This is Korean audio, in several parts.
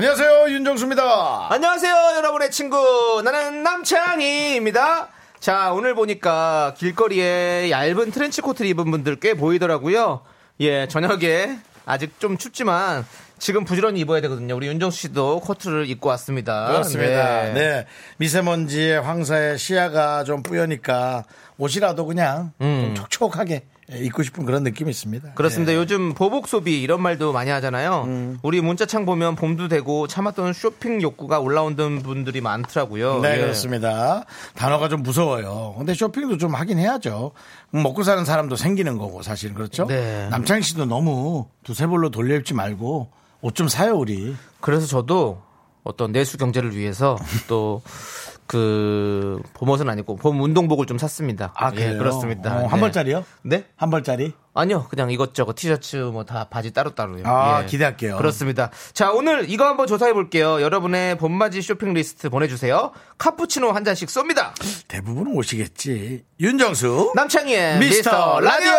안녕하세요 윤정수입니다. 안녕하세요, 여러분의 친구. 나는 남창희입니다. 자, 오늘 보니까 길거리에 얇은 트렌치 코트를 입은 분들 꽤 보이더라고요. 예, 저녁에 아직 좀 춥지만 지금 부지런히 입어야 되거든요. 우리 윤정수 씨도 코트를 입고 왔습니다. 그렇습니다. 네. 네. 미세먼지에 황사에 시야가 좀 뿌여니까 옷이라도 그냥 좀 촉촉하게 입고 싶은 그런 느낌이 있습니다. 음. 그렇습니다. 네. 요즘 보복 소비 이런 말도 많이 하잖아요. 음. 우리 문자창 보면 봄도 되고 참았던 쇼핑 욕구가 올라오는 분들이 많더라고요. 네, 예. 그렇습니다. 단어가 좀 무서워요. 근데 쇼핑도 좀 하긴 해야죠. 먹고 사는 사람도 생기는 거고, 사실은 그렇죠? 네. 남창희 씨도 너무 두세 벌로 돌려 입지 말고 옷 좀 사요, 우리. 그래서 저도 어떤 내수 경제를 위해서 또 그 봄옷은 아니고 봄 운동복을 좀 샀습니다. 아, 예, 그래요? 그렇습니다. 어, 한 네. 벌짜리요? 네? 한 벌짜리? 아니요, 그냥 이것저것 티셔츠 뭐 다 바지 따로따로요. 아, 예. 기대할게요. 그렇습니다. 자, 오늘 이거 한번 조사해 볼게요. 여러분의 봄맞이 쇼핑 리스트 보내주세요. 카푸치노 한 잔씩 쏩니다. 대부분은 오시겠지. 윤정수. 남창희의 미스터 미스터 라디오!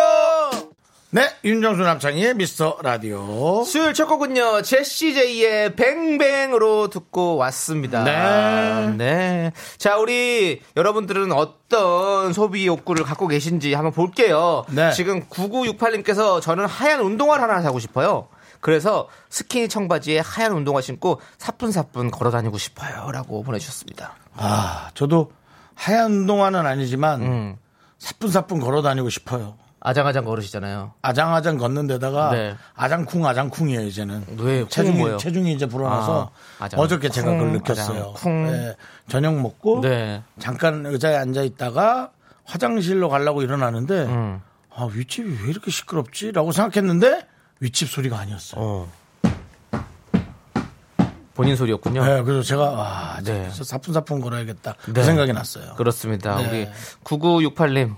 네, 윤정수 남창희의 미스터 라디오. 수요일 첫 곡은요, 제시제이의 Bang Bang으로 듣고 왔습니다. 네. 네. 자, 우리 여러분들은 어떤 소비 욕구를 갖고 계신지 한번 볼게요. 네. 지금 9968님께서 저는 하얀 운동화를 하나 사고 싶어요. 그래서 스키니 청바지에 하얀 운동화 신고 사뿐사뿐 걸어 다니고 싶어요. 라고 보내주셨습니다. 아, 저도 하얀 운동화는 아니지만 음. 사뿐사뿐 걸어 다니고 싶어요. 아장아장 걸으시잖아요. 아장아장 걷는 데다가 네. 아장쿵 아장쿵이에요 이제는 왜? 체중이 뭐예요? 체중이 이제 불어나서 아. 어저께 제가 쿵, 그걸 느꼈어요. 아장, 쿵. 예, 저녁 먹고 네. 잠깐 의자에 앉아 있다가 화장실로 가려고 일어나는데 음. 아 윗집이 왜 이렇게 시끄럽지라고 생각했는데 윗집 소리가 아니었어요. 어. 본인 소리였군요. 네, 그래서 제가 아, 네. 사뿐사뿐 걸어야겠다 그 네. 생각이 났어요. 그렇습니다. 네. 우리 9968님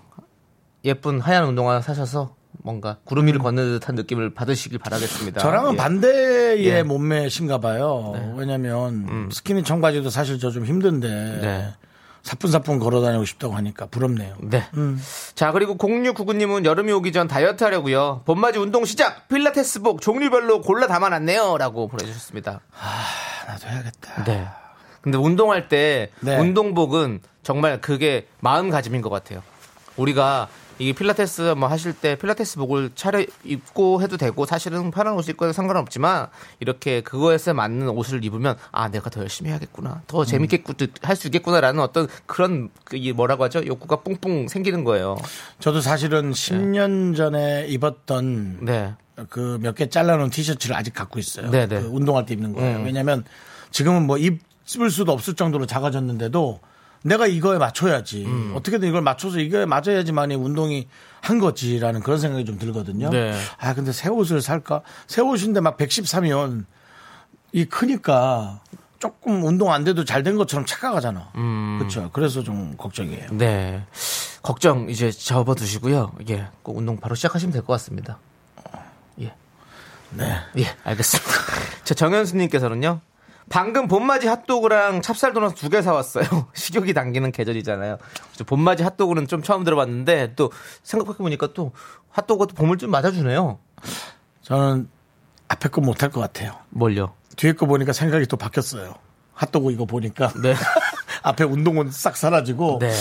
예쁜 하얀 운동화 사셔서 뭔가 구름 위를 걷는 듯한 느낌을 받으시길 바라겠습니다. 음. 저랑은 예. 반대의 예. 몸매신가 봐요. 왜냐면 스키니 청바지도 사실 저 좀 힘든데 음. 네. 사뿐사뿐 걸어 다니고 싶다고 하니까 부럽네요. 네. 음. 자, 그리고 0699님은 여름이 오기 전 다이어트 하려고요. 봄맞이 운동 시작! 필라테스복 종류별로 골라 담아놨네요. 라고 보내주셨습니다. 나도 해야겠다. 네. 근데 운동할 때 네. 운동복은 정말 그게 마음가짐인 것 같아요. 우리가 이 필라테스 뭐 하실 때 필라테스복을 차려 입고 해도 되고 사실은 편한 옷 입고 해도 상관없지만 이렇게 그거에 맞는 옷을 입으면 아 내가 더 열심히 해야겠구나 더 재밌게 할수 있겠구나라는 어떤 그런 그이 뭐라고 하죠 욕구가 뿡뿡 생기는 거예요. 저도 사실은 10년 전에 입었던 네. 그 몇 개 잘라놓은 티셔츠를 아직 갖고 있어요. 네, 네. 그 운동할 때 입는 거예요. 음. 왜냐면 지금은 뭐 입을 수도 없을 정도로 작아졌는데도 내가 이거에 맞춰야지. 음. 어떻게든 이걸 맞춰서 이거에 맞아야지만이 운동이 한 거지라는 그런 생각이 좀 들거든요. 네. 아, 근데 새 옷을 살까? 새 옷인데 막 113이면 이 크니까 조금 운동 안 돼도 잘 된 것처럼 착각하잖아. 음. 그렇죠. 그래서 좀 걱정이에요. 네. 걱정 이제 접어두시고요. 예. 꼭 운동 바로 시작하시면 될 것 같습니다. 예. 네. 예, 알겠습니다. 자, 정현수님께서는요. 방금 봄맞이 핫도그랑 찹쌀 도넛 두 개 사왔어요. 식욕이 당기는 계절이잖아요. 저 봄맞이 핫도그는 좀 처음 들어봤는데 또 생각해보니까 또 핫도그도 봄을 좀 맞아주네요. 저는 앞에 거 못할 것 같아요. 뭘요? 뒤에 거 보니까 생각이 또 바뀌었어요. 핫도그 이거 보니까. 네. 앞에 운동은 싹 사라지고. 네.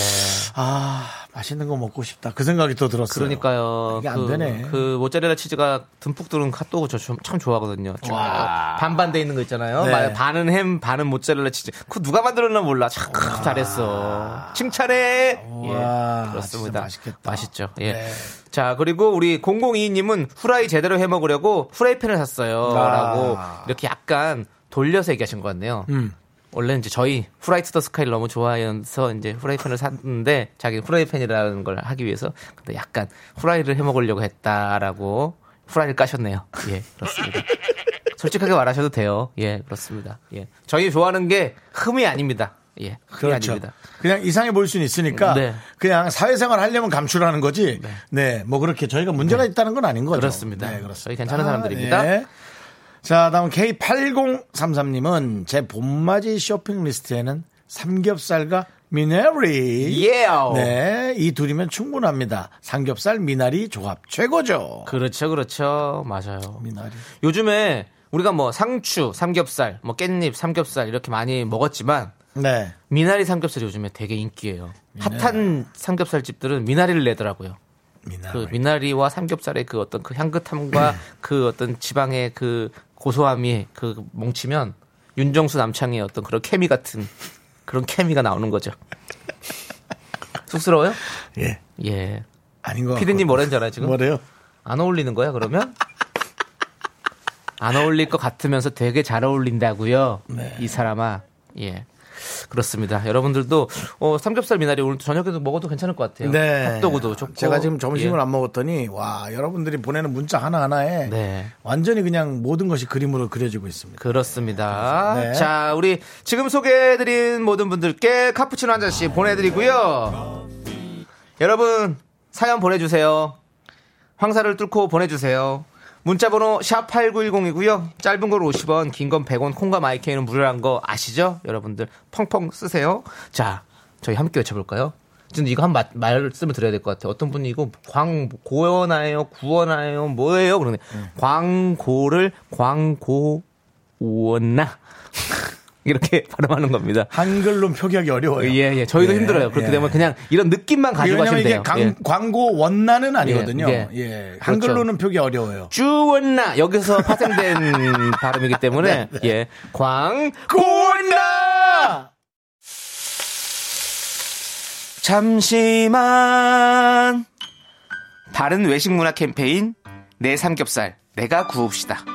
아, 맛있는 거 먹고 싶다. 그 생각이 또 들었어요. 그러니까요. 이게 안 그, 되네. 그 모짜렐라 치즈가 듬뿍 들은 핫도그 저 참 좋아하거든요. 반반 돼 있는 거 있잖아요. 네. 마- 반은 햄, 반은 모짜렐라 치즈. 그거 누가 만들었나 몰라. 참 잘했어. 칭찬해. 예, 와, 그렇습니다. 진짜 맛있겠다. 맛있죠. 예. 네. 자, 그리고 우리 002님은 후라이 제대로 해 먹으려고 후라이팬을 샀어요. 아. 라고 이렇게 약간 돌려서 얘기하신 것 같네요. 음. 원래 이제 저희 후라이 투더 스카이를 너무 좋아해서 이제 후라이팬을 샀는데 자기 후라이팬이라는 걸 하기 위해서 근데 약간 후라이를 해 먹으려고 했다라고 후라이를 까셨네요. 예, 그렇습니다. 솔직하게 말하셔도 돼요. 예, 그렇습니다. 예. 저희 좋아하는 게 흠이 아닙니다. 예, 흠이 그렇죠. 아닙니다. 그냥 이상해 보일 수는 있으니까 네. 그냥 사회생활 하려면 감추려 하는 거지. 네. 뭐 그렇게 저희가 문제가 있다는 건 아닌 거죠. 그렇습니다. 네, 그렇습니다. 저희 괜찮은 사람들입니다. 예. 자, 다음 K8033님은 제 봄맞이 쇼핑 리스트에는 삼겹살과 미나리. 예. 네, 이 둘이면 충분합니다. 삼겹살 미나리 조합 최고죠. 그렇죠, 그렇죠. 맞아요. 미나리. 요즘에 우리가 뭐 상추, 삼겹살, 뭐 깻잎, 삼겹살 이렇게 많이 먹었지만 네. 미나리 삼겹살이 요즘에 되게 인기예요. 핫한 삼겹살 집들은 미나리를 내더라고요. 미나리. 그 미나리와 삼겹살의 그 어떤 그 향긋함과 그 어떤 지방의 그 고소함이 그 뭉치면 윤정수 남창의 어떤 그런 케미 같은 그런 케미가 나오는 거죠. 쑥스러워요? 예. 예. 아닌 거. 피디님 뭐라는지 알아요 지금? 뭐래요? 안 어울리는 거야 그러면? 안 어울릴 것 같으면서 되게 잘 어울린다고요. 네. 이 사람아. 예. 그렇습니다. 여러분들도 어, 삼겹살 미나리 오늘 저녁에도 먹어도 괜찮을 것 같아요. 네. 핫도그도 좋고. 제가 지금 점심을 예. 안 먹었더니 와 여러분들이 보내는 문자 하나 하나에 네. 완전히 그냥 모든 것이 그림으로 그려지고 있습니다. 그렇습니다. 네. 자, 우리 지금 소개해드린 모든 분들께 카푸치노 한 잔씩 보내드리고요. 여러분, 사연 보내주세요. 황사를 뚫고 보내주세요. 문자번호 샵8910이고요. 짧은 걸 50원, 긴 건 100원, 콩과 마이케이는 무료란 거 아시죠? 여러분들 펑펑 쓰세요. 자, 저희 함께 외쳐볼까요? 지금 이거 한 마- 말씀을 드려야 될 것 같아요. 어떤 분이 이거 광고원하예요, 구원하예요, 뭐예요? 그러네. 광고를 광고 원나 이렇게 발음하는 겁니다. 한글로 표기하기 어려워요. 예, 예. 저희도 예, 힘들어요. 그렇게 예. 되면 그냥 이런 느낌만 가지고 왜냐면 가시면 이게 돼요. 강- 예. 광고 원나는 아니거든요. 예, 예, 예. 한글로는 표기 어려워요. 주원나 여기서 파생된 발음이기 때문에 예. 광 고나 잠시만 다른 외식 문화 캠페인 내 삼겹살 내가 구웁시다.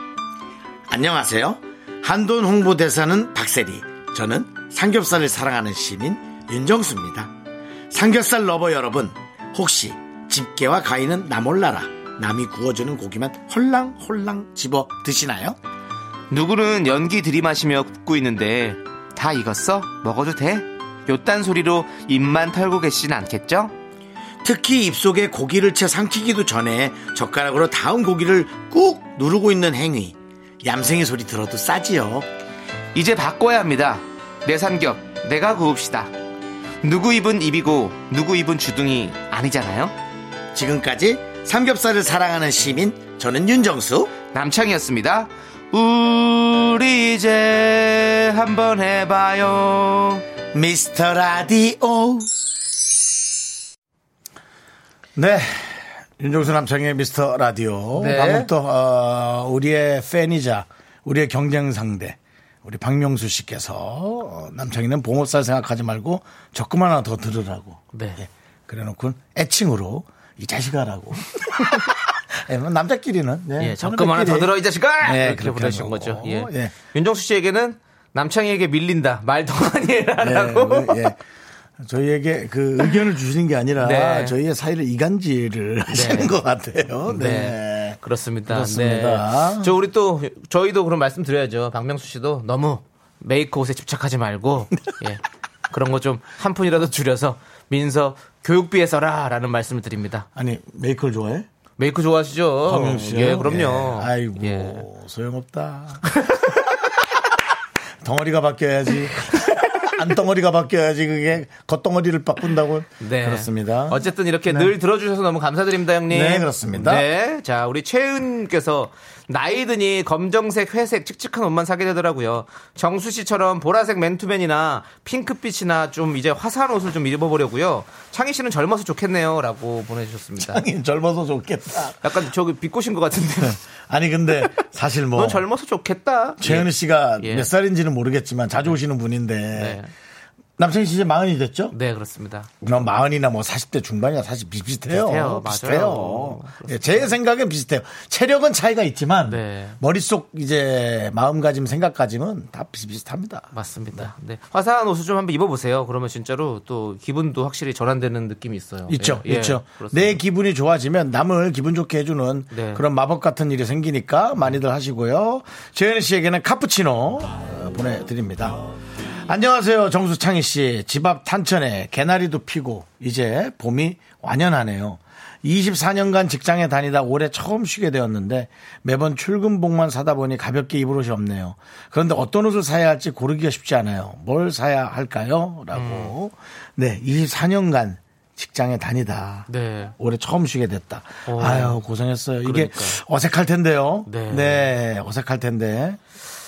안녕하세요. 한돈 홍보대사는 박세리. 저는 삼겹살을 사랑하는 시민 윤정수입니다. 삼겹살 lover 여러분, 혹시 집게와 가위는 나 몰라라. 남이 구워주는 고기만 홀랑홀랑 집어 드시나요? 누구는 연기 들이마시며 굽고 있는데 다 익었어? 먹어도 돼? 요딴 소리로 입만 털고 계시진 않겠죠? 특히 입속에 고기를 채 삼키기도 전에 젓가락으로 다음 고기를 꾹 누르고 있는 행위. 얌생이 소리 들어도 싸지요. 이제 바꿔야 합니다. 내 삼겹 내가 구웁시다. 누구 입은 입이고 누구 입은 주둥이 아니잖아요. 지금까지 삼겹살을 사랑하는 시민 저는 윤정수 남창이었습니다. 우리 이제 한번 해봐요. 미스터 라디오 네 윤정수 남창의 미스터 라디오 네. 또 어, 우리의 팬이자 우리의 경쟁 상대 우리 박명수 씨께서 어, 남창이는 봉업살 생각하지 말고 적금 하나 더 들으라고 네. 예, 그래 놓고 애칭으로 이 자식아라고 예, 뭐 남자끼리는 네, 예, 적금 하나 더. 들어 이 자식아! 네, 그렇게 보내신 거죠. 예. 예. 윤정수 씨에게는 남창희에게 밀린다. 말 더 많이 해라라고. 예, 예. 저희에게 그 의견을 주시는 게 아니라 네. 저희의 사이를 이간질을 하시는 것 같아요. 네. 네. 그렇습니다. 그렇습니다. 네. 저 우리 또 저희도 그런 말씀 드려야죠. 박명수 씨도 너무 메이크 옷에 집착하지 말고 예. 그런 거 좀 한 푼이라도 줄여서 민서 교육비에 써라라는 말씀을 드립니다. 아니 메이크를 좋아해? 메이크 좋아하시죠? 박명수 씨요? 예, 그럼요. 예. 아이고 예. 소용없다. 덩어리가 바뀌어야지. 안 덩어리가 바뀌어야지 그게 겉덩어리를 바꾼다고. 네. 그렇습니다. 어쨌든 이렇게 늘 들어주셔서 너무 감사드립니다, 형님. 네, 그렇습니다. 네. 자, 우리 최은께서 나이 드니 검정색, 회색, 칙칙한 옷만 사게 되더라고요. 정수 씨처럼 보라색 맨투맨이나 핑크빛이나 좀 이제 화사한 옷을 좀 입어보려고요. 창희 씨는 젊어서 좋겠네요. 라고 보내주셨습니다. 하긴 젊어서 좋겠다. 약간 저기 비꼬신 것 같은데. 아니 근데 사실 뭐 넌 젊어서 좋겠다. 최현우 씨가 예. 몇 살인지는 모르겠지만 자주 오시는 분인데 네. 남창희 씨 이제 마흔이 됐죠? 네, 그렇습니다. 뭐 마흔이나 뭐 40대 중반이나 사실 비슷해요. 비슷해요. 비슷해요. 맞아요. 예, 제 생각엔 비슷해요. 체력은 차이가 있지만 네. 머릿속 이제 마음가짐, 생각가짐은 다 비슷비슷합니다. 맞습니다. 네. 화사한 옷을 좀 한번 입어보세요. 그러면 진짜로 또 기분도 확실히 전환되는 느낌이 있어요. 있죠, 예, 예, 있죠. 그렇습니다. 내 기분이 좋아지면 남을 기분 좋게 해주는 네. 그런 마법 같은 일이 생기니까 많이들 하시고요. 재현희 씨에게는 카푸치노 어, 보내드립니다. 안녕하세요, 정수창희 씨. 집 앞 탄천에 개나리도 피고 이제 봄이 완연하네요. 24년간 직장에 다니다 올해 처음 쉬게 되었는데 매번 출근복만 사다 보니 가볍게 입을 옷이 없네요. 그런데 어떤 옷을 사야 할지 고르기가 쉽지 않아요. 뭘 사야 할까요? 라고. 네, 24년간 직장에 다니다 네. 올해 처음 쉬게 됐다. 오. 아유, 고생했어요. 이게 그러니까. 어색할 텐데요. 네. 네, 어색할 텐데.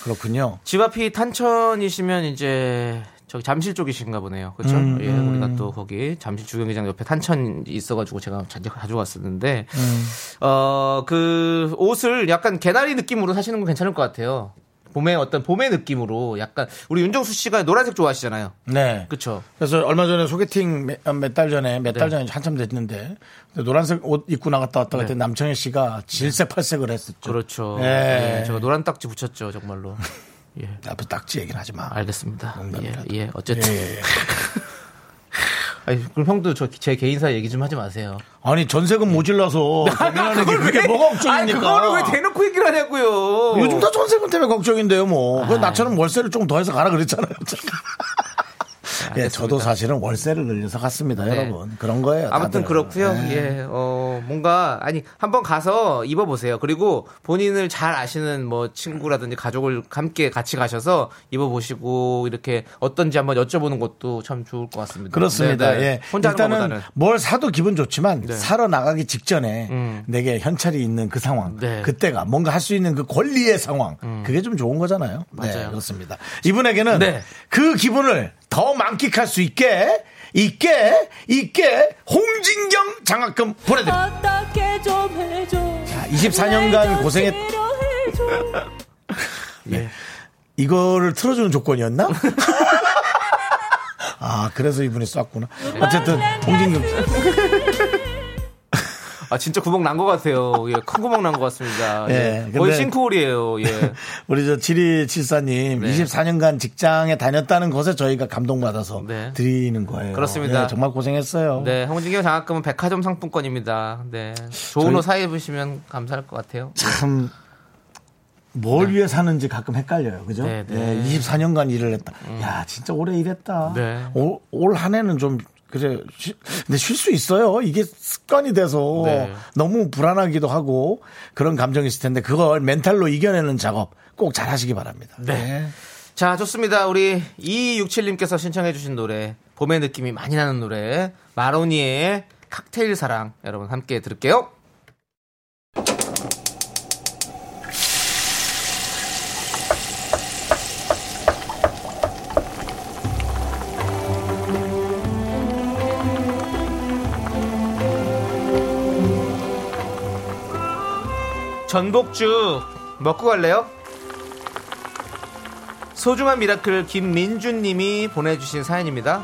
그렇군요. 집 앞이 탄천이시면 이제 저기 잠실 쪽이신가 보네요. 그렇죠? 음, 예, 우리가 또 거기 잠실 주경기장 옆에 탄천이 있어가지고 제가 가져왔었는데 음. 어그 옷을 약간 개나리 느낌으로 사시는 건 괜찮을 것 같아요. 봄의 어떤 봄의 느낌으로 약간 우리 윤정수 씨가 노란색 좋아하시잖아요. 네. 그렇죠? 그래서 얼마 전에 소개팅 몇 달 전에 몇달 네. 전에 한참 됐는데 노란색 옷 입고 나갔다 왔다 그때 남청희 씨가 질색 팔색을 했었죠. 그렇죠. 네. 예, 제가 노란 딱지 붙였죠, 정말로. 예. 앞에 딱지 얘기는 하지 마. 알겠습니다. 예, 농담이라도. 예, 어쨌든. 예, 예, 예. 아니, 그럼 형도 저 제 개인사 얘기 좀 하지 마세요. 아니 전세금 모질라서 고민하는 게 그게 뭐가 걱정입니까? 아니, 그거를 왜 대놓고 얘기를 하냐고요. 요즘 다 전세금 때문에 걱정인데요, 뭐. 그 아. 나처럼 월세를 좀 더 해서 가라 그랬잖아요. 예. 저도 사실은 월세를 늘려서 갔습니다, 네. 여러분. 그런 거예요. 아무튼 다들. 그렇고요. 예. 예, 어 뭔가 아니 한번 가서 입어보세요. 그리고 본인을 잘 아시는 뭐 친구라든지 가족을 함께 같이 가셔서 입어보시고 이렇게 어떤지 한번 여쭤보는 것도 참 좋을 것 같습니다. 그렇습니다. 네, 네. 예. 혼자 일단은 뭘 사도 기분 좋지만 네. 사러 나가기 직전에 음. 내게 현찰이 있는 그 상황, 네. 음. 그때가 뭔가 할 수 있는 그 권리의 상황, 그게 좀 좋은 거잖아요. 네, 맞아요. 그렇습니다. 이분에게는 네. 그 기분을 더 만끽할 수 있게, 있게, 있게 홍진경 장학금 보내드립니다. 자, 24년간 고생했. 네. 이거를 틀어주는 조건이었나? 아, 그래서 이분이 쐈구나. 어쨌든, 홍진경 씨. 아 진짜 구멍 난 것 같아요. 예, 큰 구멍 난 것 같습니다. 예, 예, 거의 싱크홀이에요. 예. 우리 저 7274님 네. 24년간 직장에 다녔다는 것에 저희가 감동받아서 네. 드리는 거예요. 그렇습니다. 네, 정말 고생했어요. 네, 홍진경 장학금은 백화점 상품권입니다. 네, 좋은 저희- 옷 사 입으시면 감사할 것 같아요. 참, 뭘 위해 사는지 가끔 헷갈려요. 그죠? 네, 네. 24년간 일을 했다. 야, 진짜 오래 일했다. 네. 올한 해는 좀, 그래. 쉬- 근데 쉴 수 있어요. 이게 습관이 돼서 네. 너무 불안하기도 하고 그런 감정이 있을 텐데 그걸 멘탈로 이겨내는 작업 꼭 잘 하시기 바랍니다. 네. 자, 좋습니다. 우리 2267님께서 신청해주신 노래, 봄의 느낌이 많이 나는 노래, 마로니의 칵테일 사랑, 여러분 함께 들을게요. 전복죽 먹고 갈래요? 소중한 miracle 김민준 님이 보내주신 사연입니다.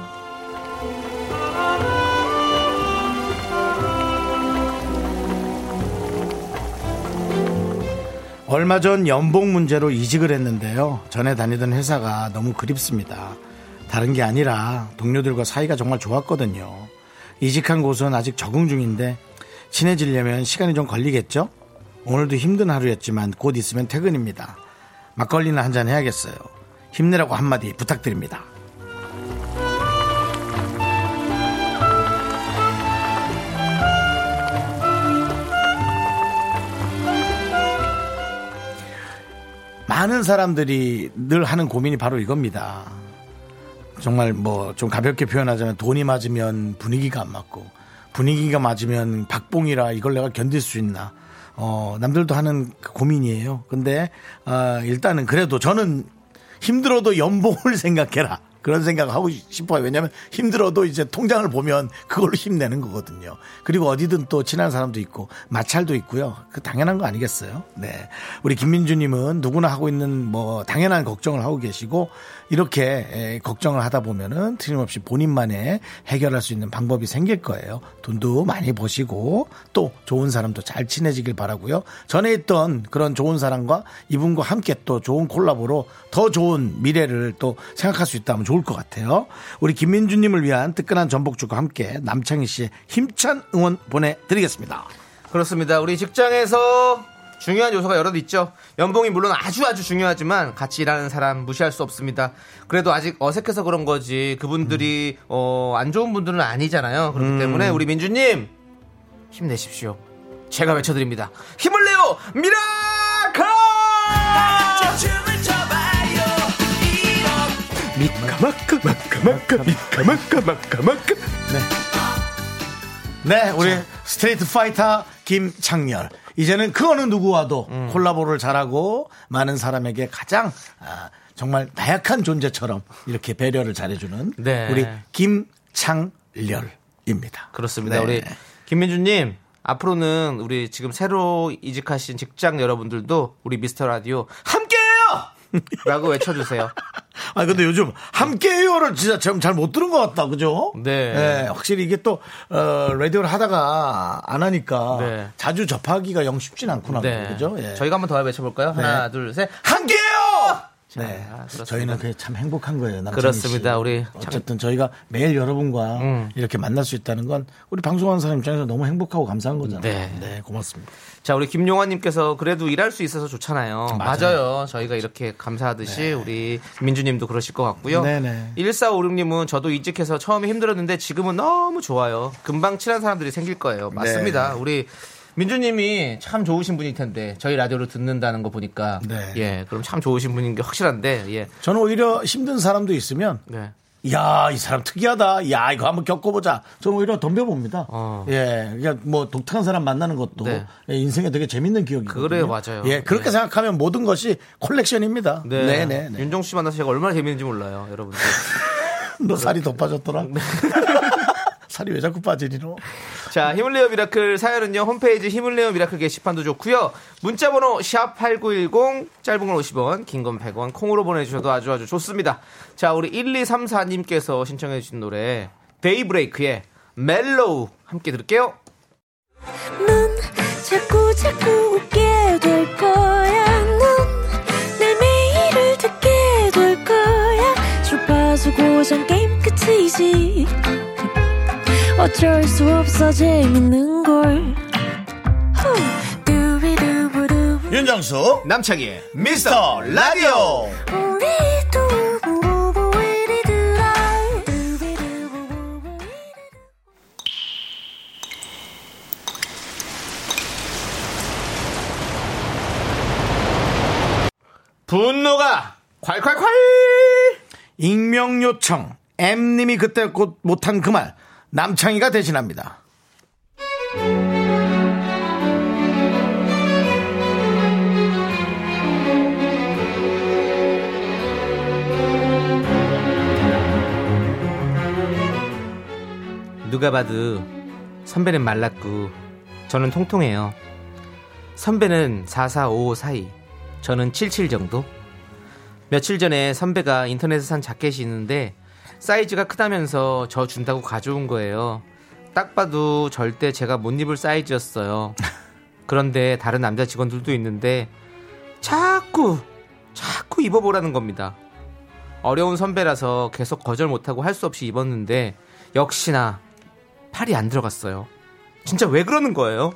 얼마 전 연봉 문제로 이직을 했는데요. 전에 다니던 회사가 너무 그립습니다. 다른 게 아니라 동료들과 사이가 정말 좋았거든요. 이직한 곳은 아직 적응 중인데 친해지려면 시간이 좀 걸리겠죠? 오늘도 힘든 하루였지만 곧 있으면 퇴근입니다. 막걸리나 한 잔 해야겠어요. 힘내라고 한마디 부탁드립니다. 많은 사람들이 늘 하는 고민이 바로 이겁니다. 정말 뭐 좀 가볍게 표현하자면 돈이 맞으면 분위기가 안 맞고 분위기가 맞으면 박봉이라 이걸 내가 견딜 수 있나. 어, 남들도 하는 그 고민이에요. 근데, 어, 일단은 그래도 저는 힘들어도 연봉을 생각해라. 그런 생각을 하고 싶어요. 왜냐하면 힘들어도 이제 통장을 보면 그걸로 힘내는 거거든요. 그리고 어디든 또 친한 사람도 있고 마찰도 있고요. 그 당연한 거 아니겠어요? 네. 우리 김민주님은 누구나 하고 있는 뭐 당연한 걱정을 하고 계시고 이렇게 에, 걱정을 하다 보면은 틀림없이 본인만의 해결할 수 있는 방법이 생길 거예요. 돈도 많이 버시고 또 좋은 사람도 잘 친해지길 바라고요. 전에 있던 그런 좋은 사람과 이분과 함께 또 좋은 콜라보로 더 좋은 미래를 또 생각할 수 있다면 좋을 것 같아요. 우리 김민주님을 위한 뜨끈한 전복죽과 함께 남창희 씨의 힘찬 응원 보내드리겠습니다. 그렇습니다. 우리 직장에서 중요한 요소가 여러 있죠. 연봉이 물론 아주 아주 중요하지만 같이 일하는 사람 무시할 수 없습니다. 그래도 아직 어색해서 그런 거지 그분들이 어, 안 좋은 분들은 아니잖아요. 그렇기 때문에 우리 민준님 힘내십시오. 제가 외쳐드립니다. 힘을 내요 miracle! 마카 마카 마카 미카 마카 마카 마카 네, 우리 street fighter 김창렬. 이제는 그 어느 누구와도 음. 콜라보를 잘하고 많은 사람에게 가장 아, 정말 나약한 존재처럼 이렇게 배려를 잘해주는 네. 우리 김창렬입니다. 그렇습니다. 네. 우리 김민주님 앞으로는 우리 지금 새로 이직하신 직장 여러분들도 우리 미스터 라디오 함께해요! 라고 외쳐주세요. 아 근데 요즘 함께해요를 진짜 좀잘못 들은 것 같다, 그죠? 네. 확실히 이게 또 어, 라디오를 하다가 안 하니까 네. 자주 접하기가 영 쉽진 않구나, 네. 그죠? 예. 저희가 한번 더 외쳐볼까요? 하나, 네. 둘, 셋. 자, 네, 그렇습니다. 저희는 그게 참 행복한 거예요. 그렇습니다. 씨. 우리 어쨌든 저희가 매일 여러분과 음. 이렇게 만날 수 있다는 건 우리 방송하는 사람 입장에서 너무 행복하고 감사한 거잖아요. 네. 네, 고맙습니다. 자, 우리 김용환님께서 그래도 일할 수 있어서 좋잖아요. 맞아요. 맞아요. 저희가 이렇게 감사하듯이 우리 민주님도 그러실 것 같고요. 네네. 1456님은 저도 이직해서 처음에 힘들었는데 지금은 너무 좋아요. 금방 친한 사람들이 생길 거예요. 맞습니다. 네. 우리 민주님이 참 좋으신 분일 텐데 저희 라디오를 듣는다는 거 보니까 네. 예, 그럼 참 좋으신 분인 게 확실한데 예, 저는 오히려 힘든 사람도 있으면 네. 야, 이 사람 특이하다. 야, 이거 한번 겪어보자. 저는 오히려 덤벼봅니다. 어. 예. 그러니까 뭐 독특한 사람 만나는 것도 네. 예, 인생에 되게 재밌는 기억이거든요. 그래요, 맞아요. 예, 그렇게 네. 생각하면 모든 것이 콜렉션입니다. 네. 네, 네, 네. 윤정수 씨 만나서 제가 얼마나 재밌는지 몰라요, 여러분들. 너 살이 더 빠졌더라. 네. 살이 왜 자꾸 빠지니노? 자, 힘을 내요 miracle 사연은요. 홈페이지 내요 miracle 게시판도 좋고요. 문자 번호 샵8910 짧은 건 50원, 긴 건 100원 콩으로 보내 주셔도 아주 아주 좋습니다. 자, 우리 1234 님께서 신청해 주신 노래 데이브레이크의 Mellow 함께 들을게요. 넌 자꾸 자꾸 웃게 될 거야. 넌내 매일을 듣게 될 거야. 주파수 고정 게임 끝이지. 어쩔 수 없어 재밌는 걸. 윤정수, 남창희의 미스터 라디오. 분노가 콸콸콸! 익명 요청. M님이 그때 곧 못한 그 말. 남창희가 대신합니다. 누가 봐도 선배는 말랐고 저는 통통해요. 선배는 4455 사이, 저는 77 정도. 며칠 전에 선배가 인터넷에 산 자켓이 있는데 사이즈가 크다면서 저 준다고 가져온 거예요. 딱 봐도 절대 제가 못 입을 사이즈였어요. 그런데 다른 남자 직원들도 있는데 자꾸 자꾸 입어보라는 겁니다. 어려운 선배라서 계속 거절 못하고 할 수 없이 입었는데 역시나 팔이 안 들어갔어요. 진짜 왜 그러는 거예요?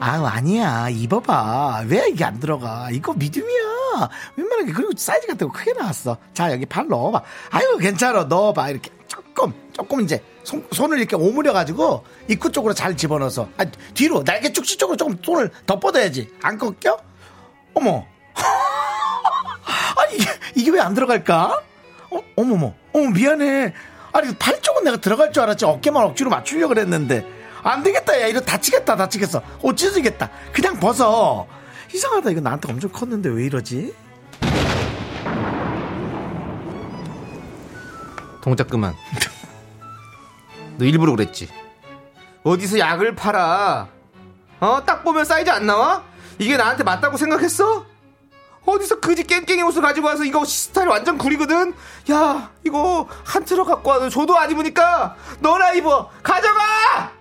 아유, 아니야. 입어봐. 왜 이게 안 들어가? 이거 미디움이야. 웬만하게. 그리고 사이즈 같은 거 크게 나왔어. 자, 여기 팔 넣어봐. 아유, 괜찮아. 넣어봐. 이렇게 조금, 조금 이제 손, 손을 이렇게 오므려가지고 입구 쪽으로 잘 집어넣어서. 아, 뒤로, 날개 축시 쪽으로 조금 손을 더 뻗어야지. 안 꺾여? 어머. 아니, 이게, 이게 왜 안 들어갈까? 어, 어머머. 어머, 미안해. 아니, 팔 쪽은 내가 들어갈 줄 알았지. 어깨만 억지로 맞추려고 그랬는데. 안 되겠다. 야, 이거 다치겠다, 다치겠어. 어, 찢어지겠다. 그냥 벗어. 이상하다. 이거 나한테 엄청 컸는데 왜 이러지? 동작 그만. 너 일부러 그랬지. 어디서 약을 팔아? 어? 딱 보면 사이즈 안 나와? 이게 나한테 맞다고 생각했어? 어디서 그지 깽깽이 옷을 가지고 와서 이거 스타일 완전 구리거든? 야, 이거 한 트럭 갖고 와도 저도 안 입으니까 너나 입어! 가져가!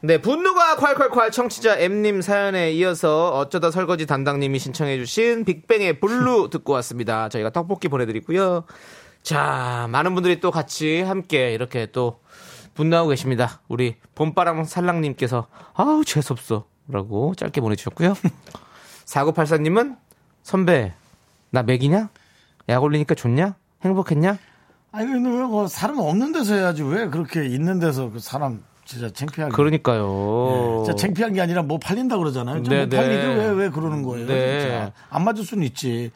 네, 분노가 콸콸콸 청취자 M님 사연에 이어서 어쩌다 설거지 담당님이 신청해주신 빅뱅의 Blue 듣고 왔습니다. 저희가 떡볶이 보내드리고요. 자, 많은 분들이 또 같이 함께 이렇게 또 분노하고 계십니다. 우리 봄바람 살랑님께서 아우 재수없어 라고 짧게 보내주셨고요. 4984님은 선배 나 맥이냐? 약 올리니까 좋냐? 행복했냐? 아니 근데 왜 그 사람 없는 데서 해야지 왜 그렇게 있는 데서 그 사람 진짜 창피하게 그러니까요. 진짜 창피한 게 아니라 뭐 팔린다 그러잖아요. 좀 네, 뭐 팔리게 네. 왜, 왜 그러는 거예요? 네. 진짜. 안 맞을 수는 있지.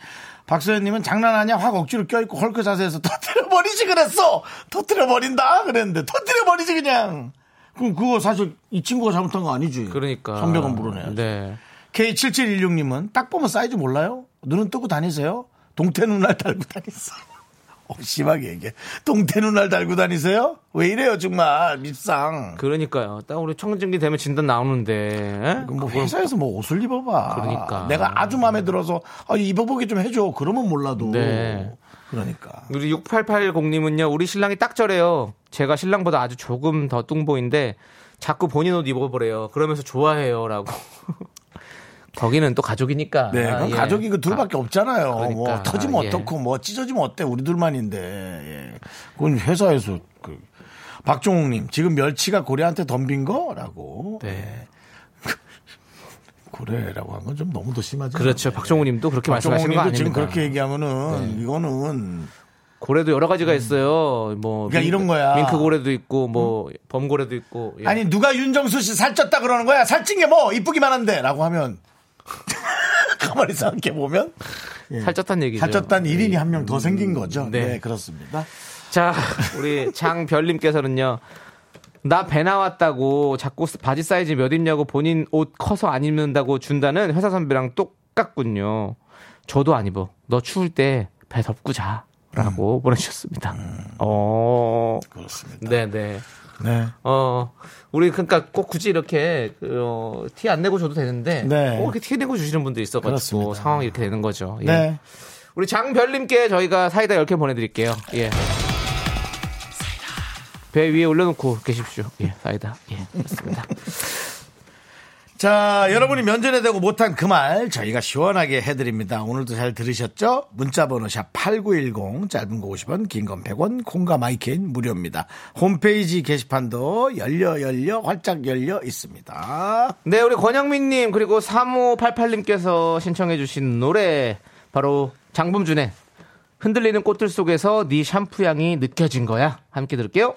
박서연님은 장난하냐? 확 억지로 껴있고 헐크 자세에서 터뜨려버리지 그랬어! 터뜨려버린다! 그랬는데 터뜨려버리지 그냥! 그럼 그거 사실 이 친구가 잘못한 거 아니지? 그러니까. 선배가 물어내야지. 네. K7716님은 딱 보면 사이즈 몰라요? 눈은 뜨고 다니세요? 동태 눈알 달고 다니세요? 어, 심하게 얘기해. 동태 눈알 달고 다니세요? 왜 이래요, 정말. 밉상. 그러니까요. 딱 우리 청정기 되면 진단 나오는데. 에? 그뭐 회사에서 뭐 옷을 입어봐. 그러니까. 내가 아주 마음에 들어서 아, 입어보게 좀 해줘. 그러면 몰라도. 네. 그러니까. 우리 6880님은요, 우리 신랑이 딱 저래요. 제가 신랑보다 아주 조금 더 뚱보인데, 자꾸 본인 옷 입어보래요. 그러면서 좋아해요. 라고. 거기는 또 가족이니까. 네, 그건 예. 가족이 그 둘밖에 없잖아요. 그러니까, 뭐 터지면 예. 어떻고 뭐 찢어지면 어때? 우리 둘만인데. 예. 그건 회사에서 그 박종욱님 지금 멸치가 고래한테 덤빈 거라고. 네. 고래라고 한 건 좀 너무 더 심하죠. 그렇죠. 박정우 님도 그렇게 말씀하시는 거 박종욱님도 아닙니다. 네. 지금 그렇게 얘기하면은 이거는 고래도 여러 가지가 있어요. 뭐. 그러니까 이런 거야. 밍크 고래도 있고, 뭐, 범고래도 있고. 예. 아니 누가 윤정수 씨 살쪘다 그러는 거야? 살찐 게 뭐 이쁘기만 한데라고 하면 가만히 생각해 보면 살쪘단 얘기죠. 살쪘단 1인이 한 명 더 생긴 거죠. 네. 네, 그렇습니다. 자, 우리 장별님께서는요. 나배 나왔다고 자꾸 바지 사이즈 몇 입냐고 본인 옷 커서 안 입는다고 준다는 회사 선배랑 똑같군요. 저도 안 입어. 너 추울 때 배 덮고 자. 라고 보내주셨습니다. 어, 그렇습니다. 네네. 네. 어, 우리 그러니까 꼭 굳이 이렇게 어, 티 안 내고 줘도 되는데 네. 꼭 이렇게 티 내고 주시는 분도 있어가지고. 상황이 이렇게 되는 거죠. 예. 네. 우리 장별님께 저희가 사이다 10개 보내드릴게요. 예. 배 위에 올려놓고 계십시오. 예, 사이다. 예, 그렇습니다. 자, 여러분이 면전에 대고 못한 그 말 저희가 시원하게 해드립니다. 오늘도 잘 들으셨죠? 문자번호 샵 8910 짧은 거 50원 긴 건 100원 콩과 마이케이는 무료입니다. 홈페이지 게시판도 열려 열려 활짝 열려 있습니다. 네, 우리 권영민님, 그리고 3588님께서 신청해 주신 노래, 바로 장범준의 흔들리는 꽃들 속에서 네 샴푸 향이 느껴진 거야. 함께 들을게요.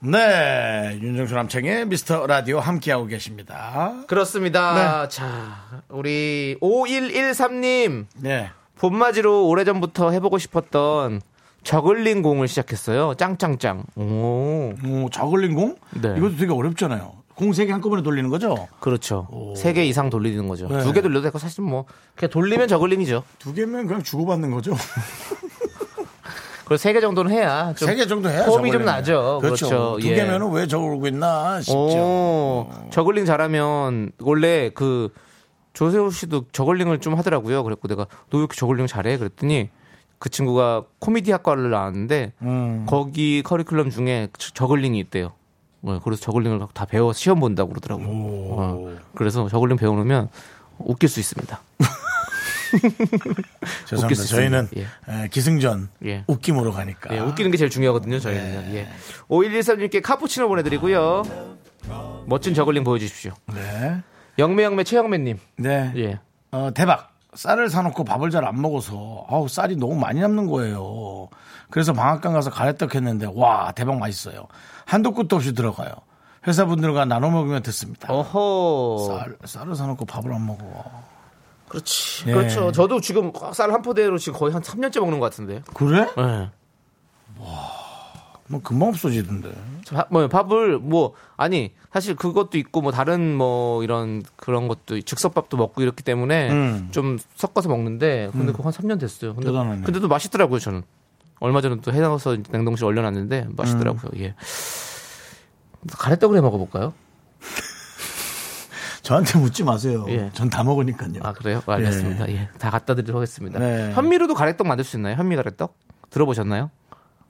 네, 윤정수 남창의 미스터 라디오 함께하고 계십니다. 그렇습니다. 자, 우리 5113님, 네. 봄맞이로 오래전부터 해보고 싶었던 저글링 공을 시작했어요. 짱짱짱. 오. 오, 저글링 공? 네. 이것도 되게 어렵잖아요. 공 세 개 한꺼번에 돌리는 거죠? 그렇죠. 세 개 이상 돌리는 거죠. 네. 두개 돌려도 되고 사실 뭐 그냥 돌리면 저글링이죠. 두 개면 그냥 주고받는 거죠. 그리고 세개 정도는 해야 좀 세개 정도 해야 폼이 좀. 나죠. 그렇죠. 그렇죠. 두 예. 개면은 왜 저러고 있나 싶죠. 오, 저글링 잘하면 원래 그 조세호 씨도 저글링을 좀 하더라고요. 그랬고 내가 너 왜 이렇게 저글링 잘해? 그랬더니 그 친구가 코미디 학과를 나왔는데 음. 거기 커리큘럼 중에 저- 저글링이 있대요. 어, 그래서 저글링을 다 배워 서 시험 본다고 그러더라고. 어, 그래서 저글링 배워놓으면 웃길 수 있습니다. 웃길 죄송합니다. 수 저희는. 에, 기승전 예. 웃김으로 가니까. 예, 웃기는 게 제일 중요하거든요, 저희는. 예. 5113님께 카푸치노 보내드리고요. 멋진 저글링 보여주십시오. 네. 영매 영매 최영매님. 네. 예. 어, 대박. 쌀을 사놓고 밥을 잘 안 먹어서 아우 쌀이 너무 많이 남는 거예요. 그래서 방앗간 가서 가래떡 했는데 와 대박 맛있어요. 한도 끝도 없이 들어가요. 회사분들과 나눠 먹으면 됐습니다. 어허. 쌀, 쌀을 사놓고 밥을 안 먹어. 그렇지. 예. 그렇죠. 저도 지금 쌀 한 포대로 지금 거의 한 3년째 먹는 것 같은데요. 그래? 예. 뭐 금방 없어지던데. 밥, 뭐 밥을 뭐 아니 사실 그것도 있고 뭐 다른 뭐 이런 그런 것도 즉석밥도 먹고 이렇기 때문에 음. 좀 섞어서 먹는데 근데 그거 한 3년 됐어요. 근데 대단하네. 근데도 맛있더라고요 저는. 얼마 전에 또 해서 냉동실 얼려놨는데 맛있더라고요. 음. 예. 가래떡을 해 먹어볼까요? 저한테 묻지 마세요. 예. 전 다 먹으니까요. 아 그래요? 알겠습니다. 예, 다 갖다 드리도록 하겠습니다. 네. 현미로도 가래떡 만들 수 있나요? 현미 가래떡 들어보셨나요?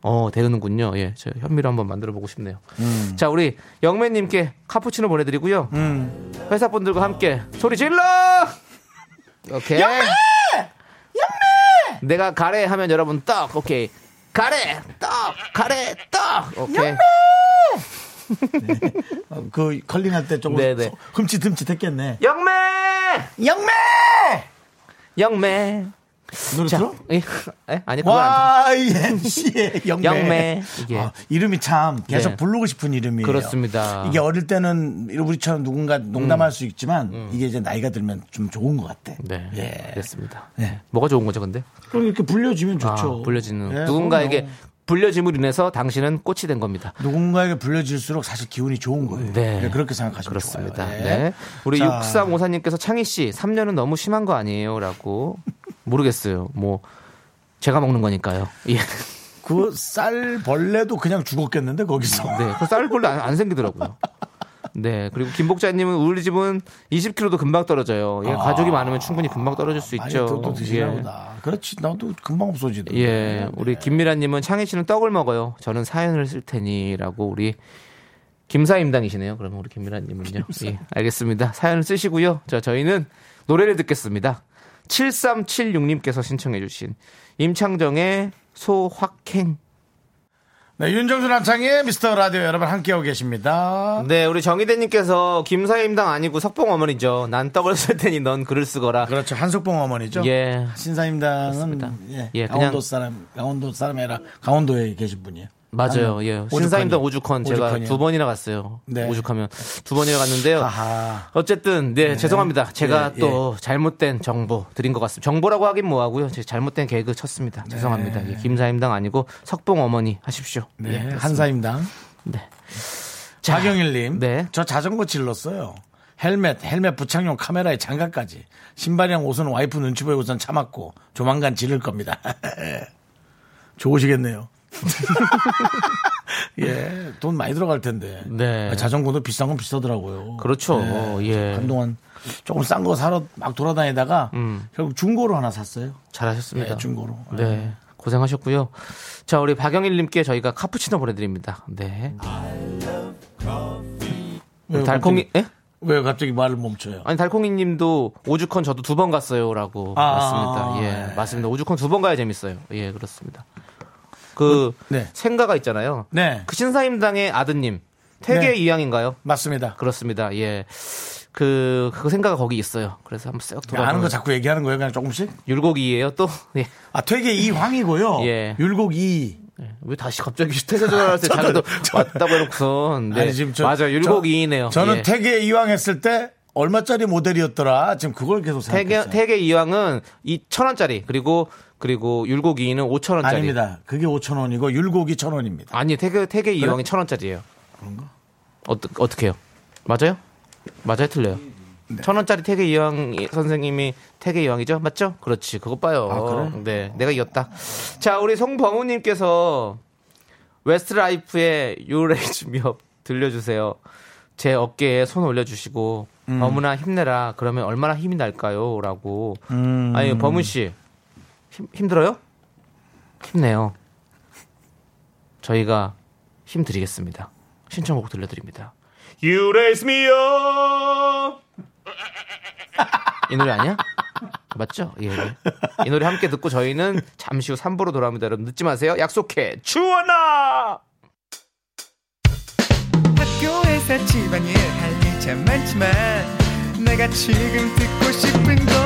어 되는군요. 예, 저 현미로 한번 만들어 보고 싶네요. 자 우리 영매님께 카푸치노 보내드리고요. 음. 회사 분들과 함께 소리 질러. 오케이. 영매, 영매. 내가 가래 하면 여러분 떡. 오케이. 가래 떡, 가래 떡. 오케이. 어, 그 컬링할 때 조금 네네. 소- 흠칫흠칫했겠네. 영매, 영매 영매. 노래 자, 들어? 예, 예? 아니 안 YMC의 영매. 영매. 이게. 아, 이름이 참 계속 네. 부르고 싶은 이름이에요. 그렇습니다. 음. 이게 어릴 때는 우리처럼 누군가 농담할 수 있지만 이게 이제 나이가 들면 좀 좋은 것 같아. 네, 예. 그렇습니다. 네. 뭐가 좋은 거죠, 근데? 그럼 이렇게 불려지면 좋죠. 아, 불려지는 예, 누군가에게 그럼요. 불려짐으로 인해서 당신은 꽃이 된 겁니다. 누군가에게 불려질수록 사실 기운이 좋은 거예요. 네. 네, 그렇게 생각하시면 그렇습니다. 좋아요. 네. 우리 자, 6354님께서 창희 씨, 3년은 너무 심한 거 아니에요? 라고. 모르겠어요. 뭐, 제가 먹는 거니까요. 예. 그 쌀벌레도 그냥 죽었겠는데 거기서. 네. 그 쌀벌레 안, 안 생기더라고요. 네. 그리고 김복자님은 우리 집은 20kg도 금방 떨어져요. 예, 가족이 많으면 충분히 금방 떨어질 수 있죠. 또, 또 드시나 예. 보다. 그렇지. 나도 금방 없어지던데. 예, 우리 김미라님은 창희 씨는 떡을 먹어요. 저는 사연을 쓸 테니라고 우리 김사임당이시네요. 그러면 우리 김미라님은요. 예, 알겠습니다. 사연을 쓰시고요. 자, 저희는 노래를 듣겠습니다. 7376님께서 신청해주신 임창정의 소확행. 네, 윤정수 남창의 미스터 라디오 여러분 함께하고 계십니다. 네, 우리 정희대님께서 김사임당 아니고 석봉 어머니죠. 난 떡을 쓸 테니 넌 글을 쓰거라. 그렇죠. 한석봉 어머니죠. 예, 신사임당은 그렇습니다. 예, 예, 강원도 사람, 강원도 사람이 아니라 강원도에 계신 분이에요. 맞아요. 예. 신사임당 오죽헌 제가. 두 번이나 갔어요. 네. 오죽하면 두 번이나 갔는데요. 아하. 어쨌든 네, 죄송합니다. 제가 예, 또 잘못된 정보 드린 것 같습니다. 정보라고 하긴 뭐 하고요. 제 잘못된 개그 쳤습니다. 죄송합니다. 예, 김사임당 아니고 석봉 어머니 하십시오. 네, 예. 한사임당. 네. 자, 박영일 님. 네. 저 자전거 질렀어요. 헬멧, 헬멧 부착용 카메라에 장갑까지. 신발이랑 옷은 와이프 눈치 보이고 선 참았고 조만간 지를 겁니다. 좋으시겠네요. 예, 돈 많이 들어갈 텐데. 네. 아, 자전거도 비싼 건 비싸더라고요. 그렇죠. 네. 예. 한동안 조금 싼 거 사러 막 돌아다니다가 음. 결국 중고로 하나 샀어요. 잘하셨습니다. 네, 중고로. 네. 고생하셨고요. 자, 우리 박영일님께 저희가 카푸치노 보내드립니다. 네. 왜 달콩이, 예? 왜 갑자기 말을 멈춰요? 아니, 달콩이님도 오죽헌 저도 두 번 갔어요라고. 아, 맞습니다. 예, 네. 맞습니다. 오죽헌 두 번 가야 재밌어요. 예, 그렇습니다. 그, 네. 생가가 있잖아요. 네, 그 신사임당의 아드님 태계 네. 이양인가요? 맞습니다. 그렇습니다. 예. 그, 그 생가가 거기 있어요. 그래서 한번 쓱 돌아. 아는 거 자꾸 얘기하는 거예요, 그냥 조금씩? 율곡이에요, 또. 예. 아, 퇴계 이황이고요. 예. 율곡 이. 예. 왜 다시 갑자기 퇴사 전화했어요? 자기도 맞다고 해놓고선. 네. 아니, 지금 저- 맞아요. 율곡 저- 이이네요 저는 예. 퇴계 이황 했을 때 얼마짜리 모델이었더라. 지금 그걸 계속 태계, 생각했어요. 태계 이왕은 2,000원짜리, 그리고, 그리고 율곡 이는 5,000원짜리. 아닙니다. 그게 5천 원이고 율곡이 천 원입니다. 아니, 태계, 태계 이왕이 1,000원짜리예요 그런가? 어떠, 어떻게 해요? 맞아요? 맞아요? 틀려요? 네. 천 원짜리 퇴계 이황 선생님이 퇴계 이황이죠? 맞죠? 그렇지. 그거 봐요. 아, 그래? 네. 내가 이겼다. 자, 우리 송범우님께서 웨스트라이프의 You Raise Me Up 들려주세요. 제 어깨에 손 올려주시고, 음. 범우야 힘내라. 그러면 얼마나 힘이 날까요? 라고. 음. 아니, 범우 씨. 힘, 힘들어요? 힘내요. 저희가 힘 드리겠습니다. 신청곡 들려드립니다. You raise me up. 이 노래 아니야? 맞죠? 예, 예. 이 노래 함께 듣고 저희는 잠시 후 3부로 돌아옵니다. 여러분 늦지 마세요. 약속해. 주원아! 학교에서 집안일 할일참 많지만 내가 지금 듣고 싶은 건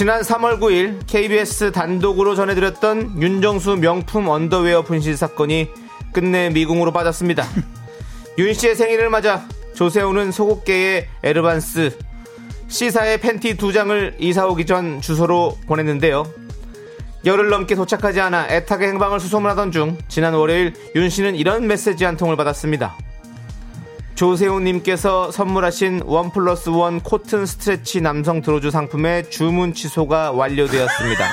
지난 3월 9일 KBS 단독으로 전해드렸던 윤정수 명품 언더웨어 분실 사건이 끝내 미궁으로 빠졌습니다 윤 씨의 생일을 맞아 조세호는 속옷계의 에르메스 C사의 팬티 두 장을 이사 오기 전 주소로 보냈는데요 열흘 넘게 도착하지 않아 애타게 행방을 수소문하던 중 지난 월요일 윤 씨는 이런 메시지 한 통을 받았습니다. 조세호님께서 선물하신 원 플러스 원 코튼 스트레치 남성 드로즈 상품의 주문 취소가 완료되었습니다.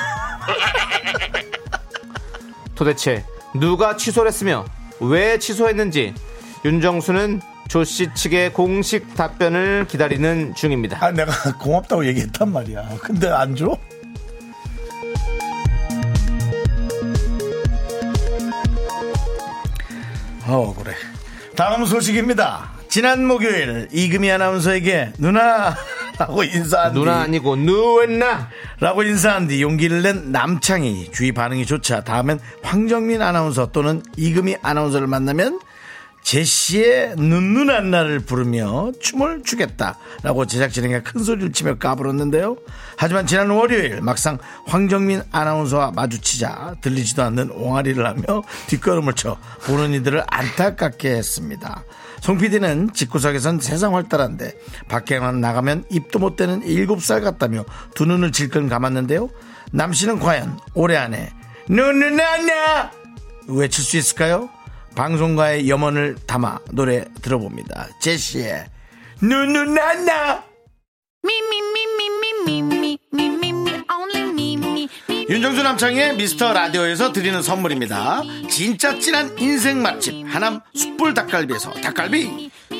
도대체 누가 취소를 했으며 왜 취소했는지 윤정수는 조씨 측의 공식 답변을 기다리는 중입니다. 아 내가 고맙다고 얘기했단 말이야 근데 안 줘? 어 그래 다음 소식입니다 지난 목요일 이금희 아나운서에게 누나 라고 인사한 뒤 누나 아니고 누엔나. 라고 인사한 뒤 용기를 낸 남창희 주위 반응이 좋자 다음엔 황정민 아나운서 또는 이금희 아나운서를 만나면 제시의 눈눈 안나를 부르며 춤을 추겠다라고 제작진에게 큰 소리를 치며 까불었는데요. 하지만 지난 월요일 막상 황정민 아나운서와 마주치자 들리지도 않는 옹알이를 하며 뒷걸음을 쳐 보는 이들을 안타깝게 했습니다. 송 PD는 집구석에선 세상 활달한데 밖에만 나가면 입도 못 대는 7살 같다며 두 눈을 질끈 감았는데요. 남 씨는 과연 올해 안에 눈눈 안나 외칠 수 있을까요? 방송가의 염원을 담아 노래 들어봅니다. 제시의 누누나나 윤정수 남창의 미스터 라디오에서 드리는 선물입니다. 진짜 찐한 인생 맛집 하남 숯불 닭갈비에서 닭갈비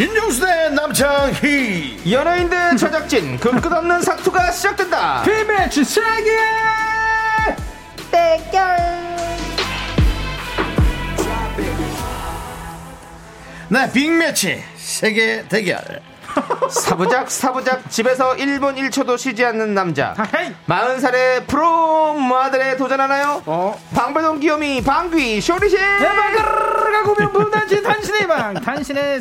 윤정수 대 남창희. 연예인들 제작진 그 끝없는 사투가 시작된다. 비매치 세계 네 빅매치 세계 대결. 사부작 사부작 집에서 1분 1초도 쉬지 않는 남자. 헤이! 40살의 프로 모델에 도전하나요? 어? 방배동 귀요미 방귀 쇼리씨 대박을 명품 단신 단신의 방 단신의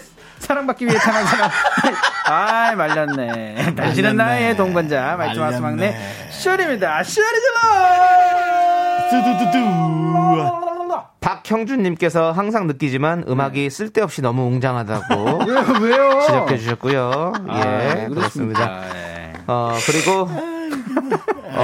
사랑받기 위해 태어난 사람. 아 말렸네. 당신은 나의 동반자. 말투 마스 막내. 쇼리입니다. 쇼리 질러 두두두두. 박형준님께서 항상 느끼지만 음악이 쓸데없이 너무 웅장하다고 왜요 지적해 주셨고요. 예, 아, 그렇습니다. 예. 어, 그리고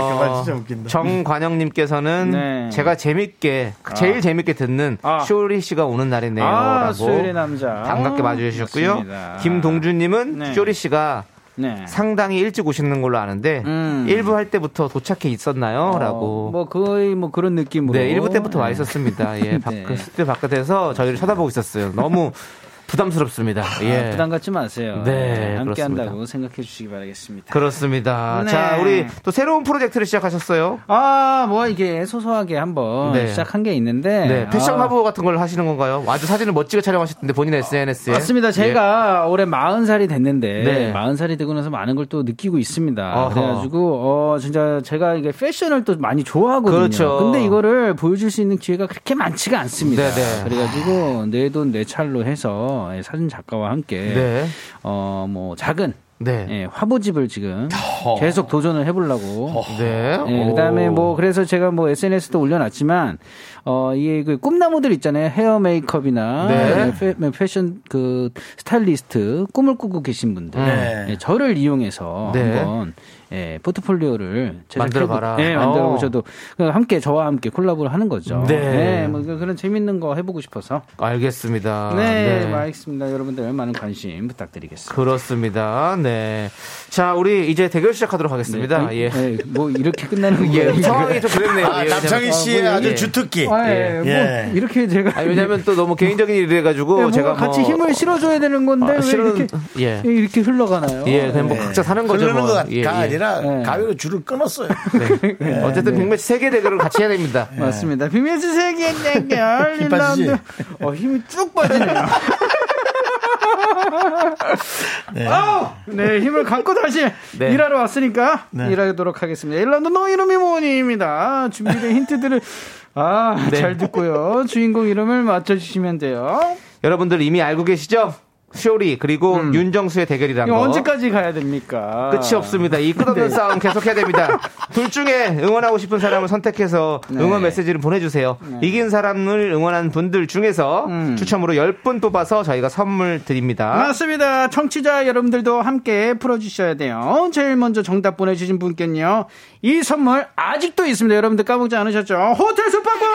그말 어, 진짜 웃긴다 정관영님께서는 네. 제가 재밌게 제일 재밌게 듣는 아. 쇼리 씨가 오는 날이네요. 아 라고 남자 반갑게 맞아주셨고요. 김동준님은 네. 쇼리 씨가 네. 상당히 일찍 오시는 걸로 아는데 음. 일부 할 때부터 도착해 있었나요? 어, 라고. 뭐 거의 뭐 그런 느낌으로 네, 일부 때부터 와 네. 있었습니다. 예, 밖, 네. 스튜디오 바깥에서 저희를 쳐다보고 있었어요. 너무 부담스럽습니다. 예. 아, 부담 갖지 마세요. 네, 함께 그렇습니다. 한다고 생각해 주시기 바라겠습니다. 그렇습니다. 네. 자, 우리 또 새로운 프로젝트를 시작하셨어요. 아, 뭐 이게 소소하게 한번 네. 시작한 게 있는데 네, 패션 아, 화보 같은 걸 하시는 건가요? 아주 사진을 멋지게 촬영하셨던데 본인 SNS에. 맞습니다. 제가 올해 40살이 됐는데 예. 네. 40살이 되고 나서 많은 걸 또 느끼고 있습니다. 어허. 그래가지고 어 진짜 제가 이게 패션을 또 많이 좋아하거든요. 그렇죠. 근데 이거를 보여줄 수 있는 기회가 그렇게 많지가 않습니다. 네네. 그래가지고 내 돈 내 찰로 해서 사진 작가와 함께 네. 어뭐 작은 네. 예, 화보집을 지금 허. 계속 도전을 해보려고. 네. 예, 그다음에 뭐 그래서 제가 뭐 SNS도 올려놨지만 어 이게 그 꿈나무들 있잖아요 헤어 메이크업이나 네. 패, 패션 그 스타일리스트 꿈을 꾸고 계신 분들 네. 예, 저를 이용해서 네. 한번 예, 포트폴리오를 제작해보- 만들어 봐라. 예, 만들어 어. 보셔도 함께 저와 함께 콜라보를 하는 거죠. 네. 예, 뭐 그런 재밌는 거 해보고 싶어서. 알겠습니다. 네, 알겠습니다. 여러분들 많은 관심 부탁드리겠습니다. 그렇습니다. 네. 자, 우리 이제 대결 시작하도록 하겠습니다. 네, 예. 네, 뭐 이렇게 끝나는 예, 거예요. 상황이 좀 그랬네요. 아, 예, 남창희 왜냐면- 씨의 아, 뭐, 아주 예. 주특기. 아, 예, 뭐 예. 이렇게 제가 아니, 왜냐면 또 너무 개인적인 일이라가지고 네, 뭔가 제가 같이 뭐- 힘을 실어줘야 되는 건데 아, 왜 실은- 이렇게 예. 이렇게 흘러가나요? 예, 그냥 뭐 네. 각자 사는 거죠. 흐르는 뭐. 거가 예, 예. 아니라 네. 가위로 줄을 끊었어요. 네. 어쨌든 빅매치 세계 대결을 같이 해야 됩니다. 맞습니다. 비밀스 세계 대결 힘 빠지지? 1라운드. 어, 힘이 쭉 빠지네요. 아우! 네, 힘을 갖고 다시 네. 일하러 왔으니까 네. 일하도록 하겠습니다. 1라운드 너 이름이 뭐니입니다. 준비된 힌트들을 아, 네. 잘 듣고요. 주인공 이름을 맞춰주시면 돼요. 여러분들 이미 알고 계시죠? 쇼리 그리고 윤정수의 대결이란 이거 거. 언제까지 가야 됩니까? 끝이 없습니다. 이 끝없는 네. 싸움 계속해야 됩니다. 둘 중에 응원하고 싶은 사람을 선택해서 네. 응원 메시지를 보내주세요. 이긴 사람을 응원한 분들 중에서 음. 추첨으로 10분 뽑아서 저희가 선물 드립니다. 맞습니다. 청취자 여러분들도 함께 풀어주셔야 돼요. 제일 먼저 정답 보내주신 분께는요, 이 선물 아직도 있습니다. 여러분들 까먹지 않으셨죠? 호텔 숙박권!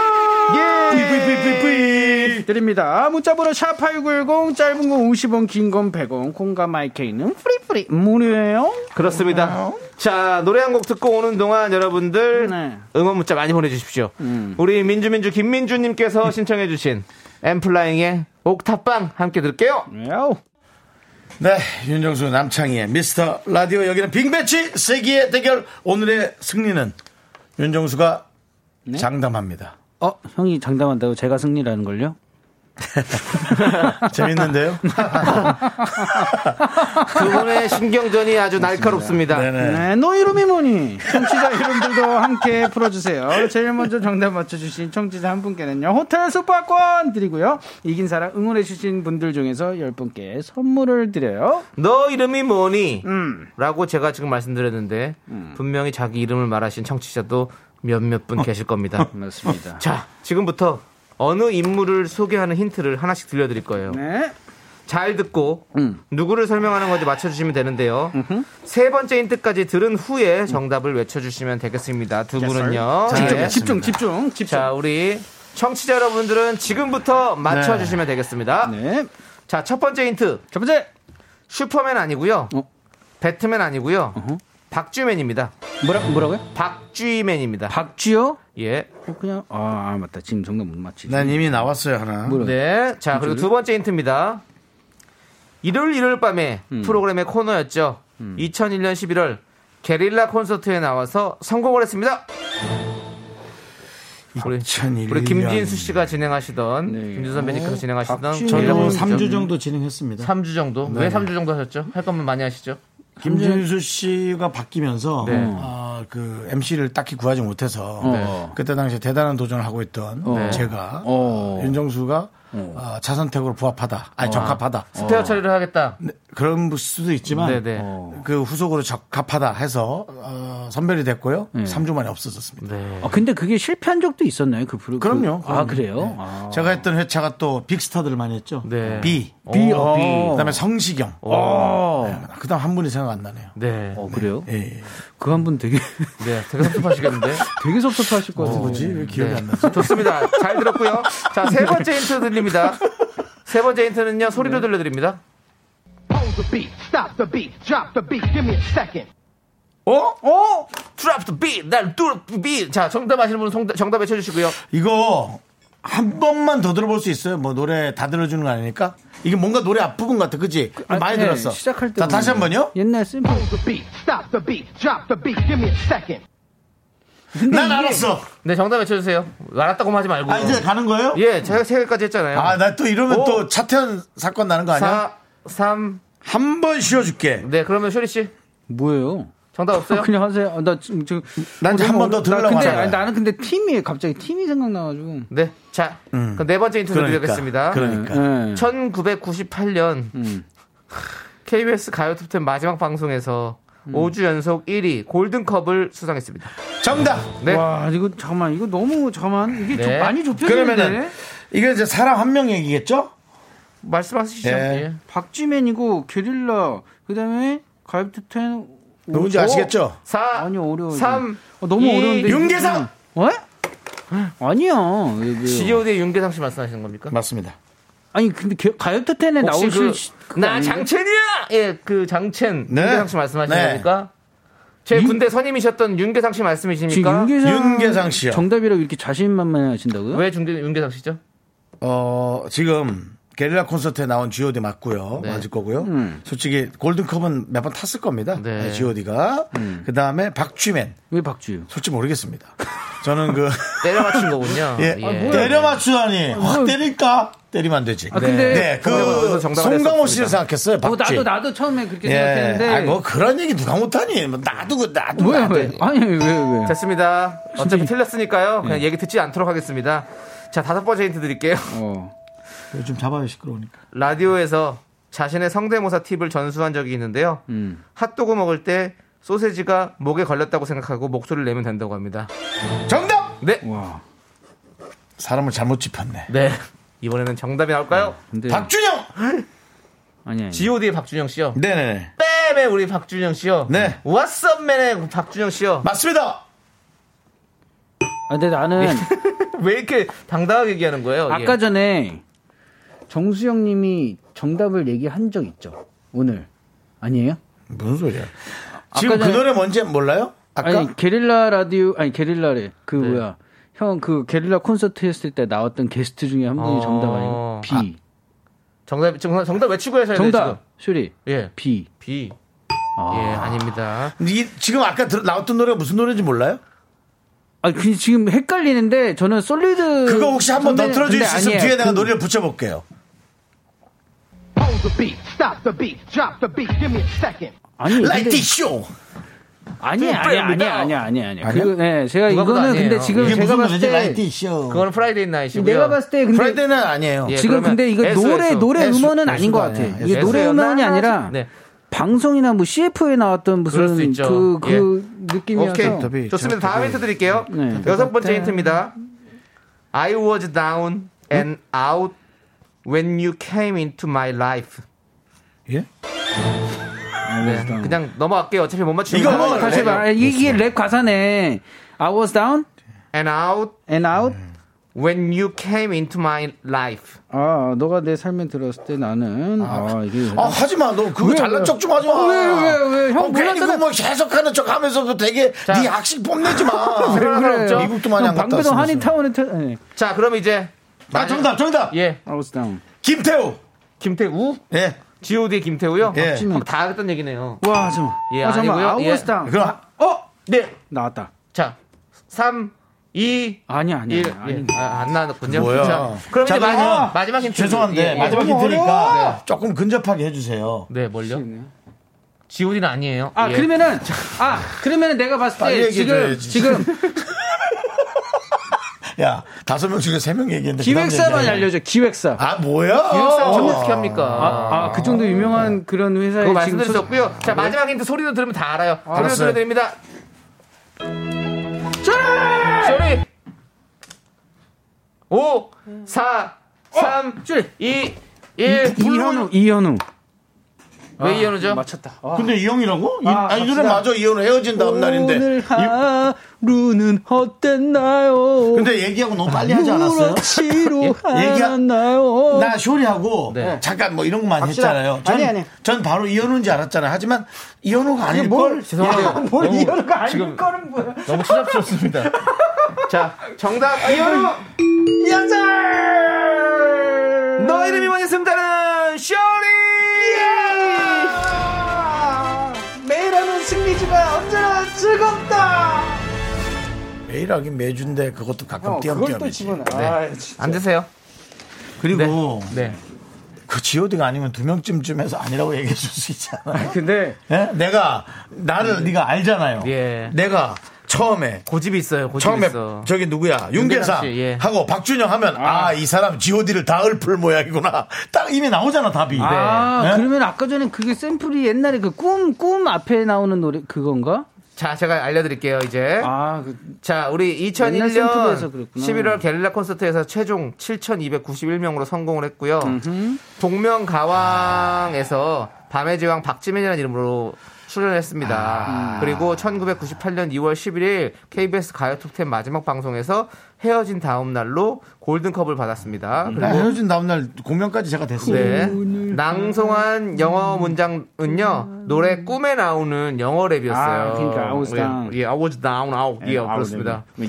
예! 드립니다. 문자번호 샵8910, 짧은 건50 원, 긴 건 100원, 콩과 마이케이는 free free 무료예요. 그렇습니다. 자, 노래 한 곡 듣고 오는 동안 여러분들 네. 응원 문자 많이 보내주십시오. 우리 민주민주 김민주님께서 신청해주신 엠플라잉의 옥탑방 함께 들을게요. 야우. 네, 윤정수 남창희의 미스터 라디오 여기는 빅매치 세기의 대결 오늘의 승리는 윤정수가 장담합니다. 어, 형이 장담한다고 제가 승리라는 걸요? 재밌는데요? 두 분의 신경전이 아주 날카롭습니다. 네네. 네, 너 이름이 뭐니? 청취자 이름들도 함께 풀어주세요. 제일 먼저 정답 맞춰주신 청취자 한 분께는요, 호텔 숙박권 드리고요. 이긴 사람 응원해주신 분들 중에서 10분께 선물을 드려요. 너 이름이 뭐니? 음. 라고 제가 지금 말씀드렸는데 분명히 자기 이름을 말하신 청취자도 몇몇 분 계실 겁니다. 맞습니다. 자, 지금부터 어느 인물을 소개하는 힌트를 하나씩 들려드릴 거예요. 네. 잘 듣고 음. 누구를 설명하는 건지 맞춰주시면 되는데요. 세 번째 힌트까지 들은 후에 정답을 외쳐주시면 되겠습니다. 두 분은요. 집중, 예. 집중, 집중, 집중. 자, 우리 청취자 여러분들은 지금부터 맞춰주시면 되겠습니다. 네. 자, 첫 번째 힌트. 첫 번째. 슈퍼맨 아니고요. 어? 배트맨 아니고요. 박쥐맨입니다. 뭐라, 뭐라고요? 박쥐맨입니다. 박쥐요? 예. 어, 그냥, 아, 아, 맞다. 지금 정답 못 맞히지. 난 이미 나왔어요, 하나. 뭐라- 네. 자, 그리고 두 번째 힌트입니다. 일요일 일요일 밤에 음. 프로그램의 코너였죠. 2001년 11월 게릴라 콘서트에 나와서 성공을 했습니다. 우리, 2001 우리 김진수 년. 씨가 진행하시던 네. 김진수 선배님께서 진행하시던. 저희가 게릴라 뭐 콘서트. 3주 정도 진행했습니다. 3주 정도? 왜 3주 정도 하셨죠? 할 거면 많이 하시죠? 김진수 씨가 바뀌면서 네. 아, 그 MC를 딱히 구하지 못해서 네. 그때 당시에 대단한 도전을 하고 있던 네. 제가 어. 윤정수가 아, 차선택으로 부합하다, 아니 적합하다. 스페어 처리를 하겠다. 네, 그런 수도 있지만 네네. 그 후속으로 적합하다 해서 어, 선별이 됐고요. 3주 만에 없어졌습니다. 네. 아, 근데 그게 실패한 적도 있었나요? 그 프로 그럼요. 그- 아. 그래요? 네. 아. 제가 했던 회차가 또 빅스타들을 많이 했죠. 네. B, 비, 오, 어. 비. 그다음에 성시경. 어. 그다음 한 분이 생각 안 나네요. 네. 어, 그래요? 예, 예. 그 한 분 되게, 네. 되게 섭섭하시겠는데? 되게 섭섭하실 것 같은데. 뭐지? 왜 기억이 네. 안 나지? 좋습니다. 잘 들었고요. 자, 세 번째 힌트 드립니다. 세 번째 힌트는요, 소리로 들려드립니다. Hold the beat, stop the beat, drop the beat, give me a second. 어? 어? Drop the beat, 날 drop the beat. 자, 정답 아시는 분은 정답, 정답 외쳐주시고요. 이거 한 번만 더 들어볼 수 있어요? 뭐 노래 다 들어주는 거 아니니까? 이게 뭔가 노래 앞부분 같아, 그치? 많이 네, 들었어. 시작할 때. 자, 다시 한 번요? 옛날 샘플. 난 알았어. 네, 정답 외쳐주세요. 알았다고만 하지 말고. 아, 이제 가는 거예요? 예, 제가 세 개까지 했잖아요. 아, 나 또 이러면 오. 또 차태현 사건 나는 거 아니야? 4, 3. 한 번 쉬어줄게. 네, 그러면 쇼리 씨. 뭐예요? 정답 없어요? 그냥 하세요. 아, 나 지금, 지금. 난 이제 어, 한번더 나 들으려고 근데 하잖아요. 아니, 나는 근데 팀이 갑자기 팀이 생각나가지고. 네. 자, 그럼 네 번째 힌트 그러니까. 드리겠습니다. 그러니까. 네. 1998년 음. KBS 가요 톱텐 마지막 방송에서 음. 5주 연속 1위 골든컵을 수상했습니다. 정답. 네. 와 이거 잠깐만 이거 너무 잠깐만 이게 네. 좀 많이 좁혀지는데 그러면은 이게 이제 사람 한 명 얘기겠죠? 말씀하시죠. 예. 예. 박쥐맨이고 게릴라 그다음에 가입투텐 누군지 아시겠죠? 4 아니 어려워. 3 어, 너무 이, 어려운데. 이거. 윤계상! 어? 아니야. 왜, 왜요? G.O.D의 윤계상 씨 말씀하시는 겁니까? 맞습니다. 아니 근데 가입투텐에 혹시 나오실 그, 나? 장첸이야! 예, 그 장첸 네. 윤계상 씨 말씀하시는 네. 겁니까? 제 윤- 군대 선임이셨던 윤계상 씨 말씀이십니까? 윤계상, 윤계상 씨요. 정답이라고 이렇게 자신만만 하신다고요? 왜 중계, 윤계상 씨죠? 어, 지금 게릴라 콘서트에 나온 G.O.D 맞고요. 네. 맞을 거고요. 음. 솔직히 골든컵은 몇 번 탔을 겁니다. 네. G.O.D가. 그 다음에 박쥐맨. 왜 박쥐요? 솔직히 모르겠습니다. 저는 그, 때려 맞춘 거군요. 예, 예. 때려 맞추다니. 확 때릴까? 때리면 안 되지. 아, 근데 네, 그, 그래서 정답을 송강호. 씨를 생각했어요. 어, 박쥐. 나도 나도 처음에 그렇게 예. 생각했는데 아, 뭐 그런 얘기 누가 못하니? 뭐 나도, 그- 나도. 왜 나도. 왜? 아니 왜 왜? 됐습니다. 어차피 틀렸으니까요. 네. 그냥 얘기 듣지 않도록 하겠습니다. 자, 다섯 번째 힌트 드릴게요. 어. 좀 잡아요, 시끄러우니까. 라디오에서 자신의 성대모사 팁을 전수한 적이 있는데요. 음. 핫도그 먹을 때 소세지가 목에 걸렸다고 생각하고 목소리를 내면 된다고 합니다. 정답! 네. 와. 사람을 잘못 짚었네. 네. 이번에는 정답이 나올까요? 근데 박준영! 아니 아니. G.O.D의 박준영 씨요. 네네네. 뺨의 우리 박준영 씨요. 네. 왓썹맨의 박준영 씨요. 맞습니다! 아, 근데 나는 왜 이렇게 당당하게 얘기하는 거예요? 아까 예. 전에 정수영 님이 정답을 얘기한 적 있죠. 오늘. 아니에요? 무슨 소리야? 지금 그 전에- 노래 뭔지 몰라요? 아까? 아니 게릴라 라디오 아니 게릴라래 그 네. 뭐야 형 그 게릴라 콘서트 했을 때 나왔던 게스트 중에 한 분이 어. 정답 아니고 B 정답, 정답, 정답 외치고 돼요, 정답 슈리. 예. B B. 아. 예, 아닙니다. 이, 지금 아까 들- 나왔던 노래가 무슨 노래인지 몰라요? 아 그, 지금 헷갈리는데 저는 솔리드 그거 혹시 한번 더 틀어줄 수 있으면 아니에요. 뒤에 내가 그- 노래를 붙여볼게요. The beat, stop the beat, drop the beat, give me a second. 아니 라이트 근데 쇼! 아니야 아니야 아니야 아니야 아니야 아니야 아니야? 그, 네, 제가 이거는. 근데 지금 제가 봤을? 때 라이트 쇼. 그거는 Friday Night이시고요. 내가 봤을 때 근데 Friday는 아니에요. 예, 지금 근데 이거 SOS. 노래 노래 SOS. 음원은 아닌 것 같아. 이게 노래 음원이 아니라 네. 방송이나 뭐 CF에 나왔던 무슨 있죠. 그, 그 느낌이어서 오케이. 좋습니다. 다음 힌트 드릴게요. 네. 여섯 번째 힌트입니다. I was down and out when you came into my life. 예? 네, 그냥 넘어갈게요. 어차피 못 맞추는 이거 거 뭐, 다시 해봐. 아, 이게 랩 가사네. I was down And out and out. when you came into my life. 아, 너가 내 삶에 들었을 때 나는 아, 이게 아, 하지 마. 너 그거 왜, 잘난 왜? 척좀 하지 마. 어, 왜, 왜, 왜? 형 어, 괜히 몰랐잖아. 그거 뭐 해석하는 척 하면서도 되게 네 학식 뽐내지 마. 왜 그래? 미국도 많이 안 갔다 방배동. 한인타운에 태... 네. 자, 그럼 이제 아, 정답, 정답. 예, I was down. 김태우. 김태우, 예. G.O.D의 김태우요. 예. 한번 다 했던 얘기네요. 와, 잠깐만. 예, 아, 잠깐만. 아니고요. I was 예. 그럼, 어, 네. 나왔다. 자, 3, 2, 아니야, 아니야. 1. 아니야. 예, 아, 안 나왔군요. 뭐야. 자, 그럼 자, 이제 마지막, 마지막 힌트. 죄송한데, 예, 예. 마지막 힌트니까 어려워. 조금 근접하게 해주세요. 네, 뭘요? G.O.D는 아니에요. 아, 예. 그러면은 아, 그러면은 내가 봤을 때 지금. 지금 야, 다섯 명 중에 세 명 얘기했는데. 기획사만 알려줘. 기획사. 아, 뭐야? 기획사 전 어떻게 합니까? 아, 아, 그 정도 유명한 그런 회사에 그거 말씀드렸었고요. 자, 마지막 힌트 소리도 들으면 다 알아요. 소리도 알았어요. 들려드립니다. 소리! 5, 4, 3, 2, 1. 이현우 이현우. 왜 이현우죠? 맞췄다. 근데 이형이라고? 이, 아, 아, 이 노래 맞아. 이현우 헤어진 다음 날인데. 오늘 하루는 어땠나요? 근데 얘기하고 너무 빨리 하지 않았어요? 예? 얘기하- 하나요? 나 쇼리하고 네. 잠깐 뭐 이런 것만. 했잖아요. 전, 아니, 아니. 전 바로 이현우인 줄 알았잖아요. 하지만 이현우가 아닐 뭘- 걸. 죄송한데요. 뭘 너무- 이현우가 아닌 지금 거는 뭐야? 너무 추잡스럽습니다. 자, 정답 이현우! 연설! 너 이름이 뭐니 승자는 쇼 즐겁다. 매일 하긴 매주인데 그것도 가끔 어, 그걸 또. 집어넣어. 네. 아, 진짜. 앉으세요. 그리고 네. 그 지오디가 아니면 두 명쯤쯤에서 아니라고 얘기해 줄 수 있잖아. 근데 예? 내가 나를 네가 알잖아요. 예. 내가 처음에 고집이 있어요. 고집이 처음에 있어. 저기 누구야 윤계상 씨, 예. 하고 박준영 하면 아이 사람 G.O.D를 다 읊을 모양이구나 딱 이미 나오잖아 답이 아, 네? 그러면 아까 전에 그게 샘플이 옛날에 그 꿈, 꿈 앞에 나오는 노래, 그건가? 자, 제가 알려드릴게요, 이제. 아, 그, 자, 우리 옛날 2001년 샘플에서 그랬구나. 11월 게릴라 콘서트에서 최종 7,291명으로 성공을 했고요. 동명가왕에서 밤의 제왕 박지민이라는 이름으로 출연했습니다. 아. 그리고 1998년 2월 11일 KBS 가요 톱10 마지막 방송에서 헤어진 다음 날로 골든컵을 받았습니다. 네, 그리고 헤어진 다음 날 공연까지 제가 됐어요 네. 낭송한 영어 문장은요 노래 꿈에 나오는 영어 랩이었어요. 아, 그러니까 I was 예, down. 예, I was down, out. 예, 아, 그렇습니다. 네.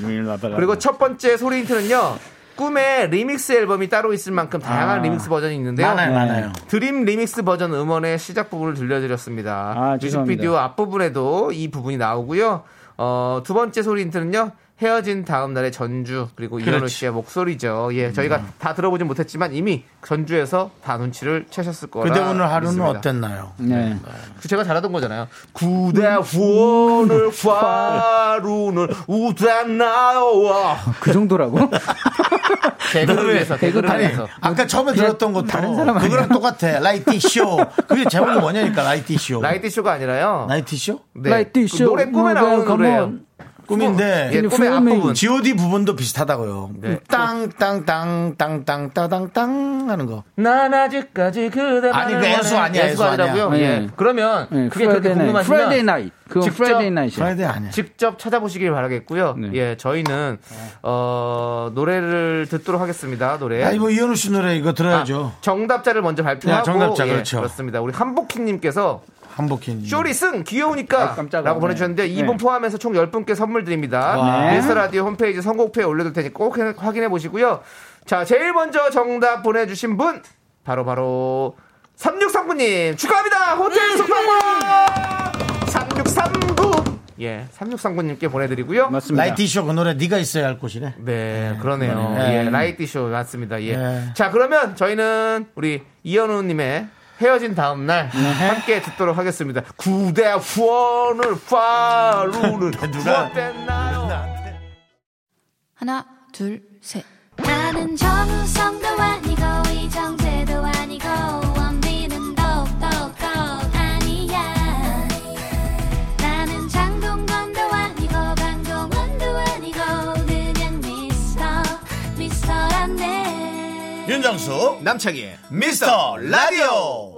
그리고 첫 번째 소리 힌트는요. 꿈에 리믹스 앨범이 따로 있을 만큼 다양한 아. 리믹스 버전이 있는데요. 많아요 많아요 dream 리믹스 버전 음원의 시작 부분을 들려드렸습니다. 아, 뮤직비디오. 앞부분에도 이 부분이 나오고요. 어, 두 번째 소리 힌트는요. 헤어진 다음 날의 전주 그리고 이현우 그렇지. 씨의 목소리죠. 예, 저희가 다 들어보진 못했지만 이미 전주에서 다 눈치를 채셨을 거라. 근데 오늘 하루는 믿습니다. 어땠나요? 네. 그 제가 잘하던 거잖아요. 구대 후원을 화루는 우다나와 그 정도라고? 개그를 위해서 개그를 아니 위해서 아까 처음에 그냥 들었던 것도 다른 사람? 그거랑 똑같아 라이티 쇼 그게 제목이 뭐냐니까 라이티 쇼 라이트 쇼가 아니라요. 나이티 쇼 네. 라이트 그 쇼. 노래 꿈에 나오는 뭐, 노래예요. 뭐, 꿈인데 예, 꿈의 앞부분. G.O.D 부분도 비슷하다고요. 네. 땅땅땅땅땅땅땅 하는 거. 난 아직까지 그대 아니, 그 애수 아니야, 애수 아니라고요. 예. 네. 그러면 네, 그게 그렇게 Friday night. Friday 궁금하시면 night. 그건 직접 Friday night이야. Friday 아니야. 직접 찾아보시길 바라겠고요. 네. 예, 저희는 어, 노래를 듣도록 하겠습니다. 노래. 아니 뭐 이현우 씨 노래 이거 들어야죠. 아, 정답자를 먼저 발표하고 네, 정답자, 예, 그렇죠. 그렇습니다. 우리 한복희 님께서 한복희. 쇼리 승 귀여우니까 아, 깜짝아. 라고 보내주셨는데 네. 이분 포함해서 총 10분께 선물 드립니다. 와. 미스터 라디오 홈페이지 선곡표에 올려둘 테니 꼭 해- 확인해 보시고요. 자, 제일 먼저 정답 보내주신 분 바로 바로 3639님 축하합니다. 호텔 숙박권 3639 예, 3639님께 보내드리고요. 맞습니다. 라이티 쇼그 노래 네가 있어야 할 곳이래. 네, 그러네요. 네. 예, 라이티 쇼 맞습니다. 예. 네. 자, 그러면 저희는 우리 이현우님의 헤어진 다음 날 함께 듣도록 하겠습니다. 구대 후원을 파루는 누가- 어땠나요? 하나, 둘, 셋. 나는 정우성도 아니 윤정수 남창희의 미스터 라디오.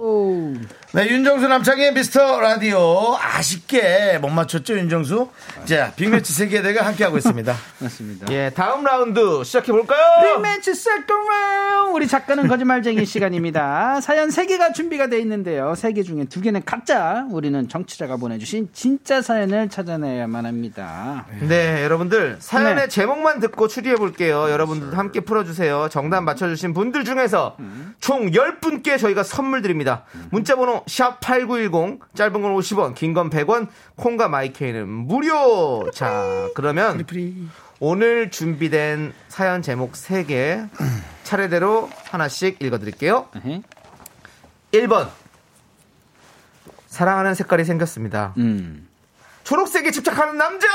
오. 네, 윤정수 남창의 미스터 라디오 아쉽게 못 맞췄죠, 윤정수? 자, 빅매치 세계대가 함께하고 있습니다. 맞습니다. 예, 다음 라운드 시작해 볼까요? 빅매치 second 라운드 우리 작가는 거짓말쟁이 시간입니다. 사연 3개가 준비가 돼 있는데요. 3개 중에 2개는 가짜. 우리는 청취자가 보내주신 진짜 사연을 찾아내야만 합니다. 네, 여러분들 사연의 네. 제목만 듣고 추리해 볼게요. 여러분들도 함께 풀어주세요. 정답 맞춰주신 분들 중에서 총 10분께 저희가 선물 드립니다. 문자번호 샵 #8910 짧은 건 50원, 긴 건 100원, 콩과 마이케이는 무료. 자, 그러면 오늘 준비된 사연 제목 3개 차례대로 하나씩 읽어드릴게요. 에헤. 1번 사랑하는 색깔이 생겼습니다. 음. 초록색에 집착하는 남자.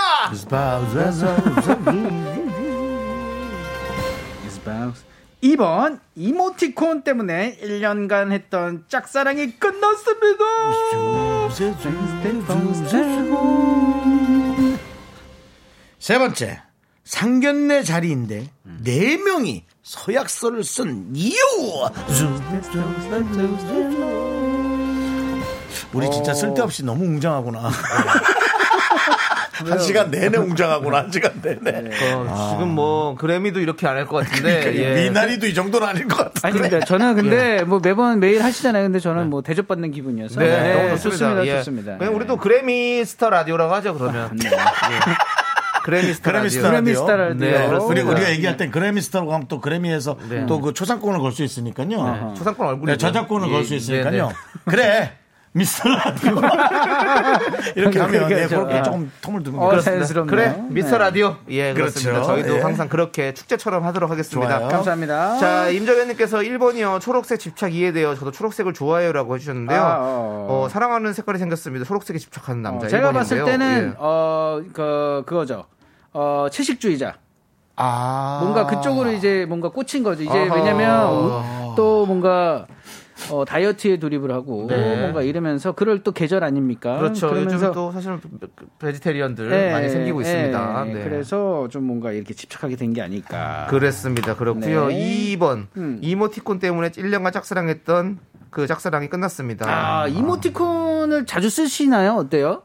Spouse. 2번 이모티콘 때문에 1년간 했던 짝사랑이 끝났습니다. 세 번째, 상견례 자리인데 네 명이 서약서를 쓴 이유. 우리 진짜 쓸데없이 너무 웅장하구나. 한 시간 내내 웅장하구나. 한 시간 내내. 어, 지금 뭐 그래미도 이렇게 안 할 것 같은데 예. 미나리도 이 정도는 아닐 것 같은데. 아니 근데 저는 근데 뭐 매번 매일 하시잖아요. 근데 저는 뭐 대접받는 기분이어서 네, 너무 좋습니다. 좋습니다. 예. 좋습니다. 그냥 네. 우리도 그래미 스타 라디오라고 하죠 그러면. 예. 그래미 스타 그래미 라디오. 스타 그래미 라디오. 스타 라디오. 네, 그렇습니다. 그리고 우리가 얘기할 땐 그래미스타라고 하면 또 그래미에서 또그 초상권을 걸 수 있으니까요. 초상권 얼굴이 네, 저작권을 예, 걸수 예, 있으니까요. 네, 그래. 미스터 라디오. 이렇게 하면 네, 그렇죠. 그렇게 아. 조금 텀을 두면 어. 자연스럽네요. 그래 미스터 네. 라디오 예 그렇습니다. 그렇죠. 저희도 예. 항상 그렇게 축제처럼 하도록 하겠습니다. 좋아요. 감사합니다. 자 임정현님께서 1번이요 초록색 집착 이해돼요. 저도 초록색을 좋아해요라고 해주셨는데요. 아, 어, 어. 어, 사랑하는 색깔이 생겼습니다. 초록색에 집착하는 남자. 어, 제가 1번인데요. 봤을 때는 예. 어, 그 그거죠. 어, 채식주의자. 아. 뭔가 그쪽으로 이제 뭔가 꽂힌 거죠. 이제 아하. 왜냐면 우- 또 뭔가 어, 다이어트에 돌입을 하고 네. 뭔가 이러면서 그럴 또 계절 아닙니까? 그렇죠. 요즘 그러면서 또 사실 베지테리언들 예, 많이 생기고 예, 있습니다. 예. 네. 그래서 좀 뭔가 이렇게 집착하게 된 게 아닐까. 그랬습니다. 그렇고요. 네. 2번 음. 이모티콘 때문에 1년간 짝사랑했던 그 짝사랑이 끝났습니다. 아, 이모티콘을 자주 쓰시나요? 어때요?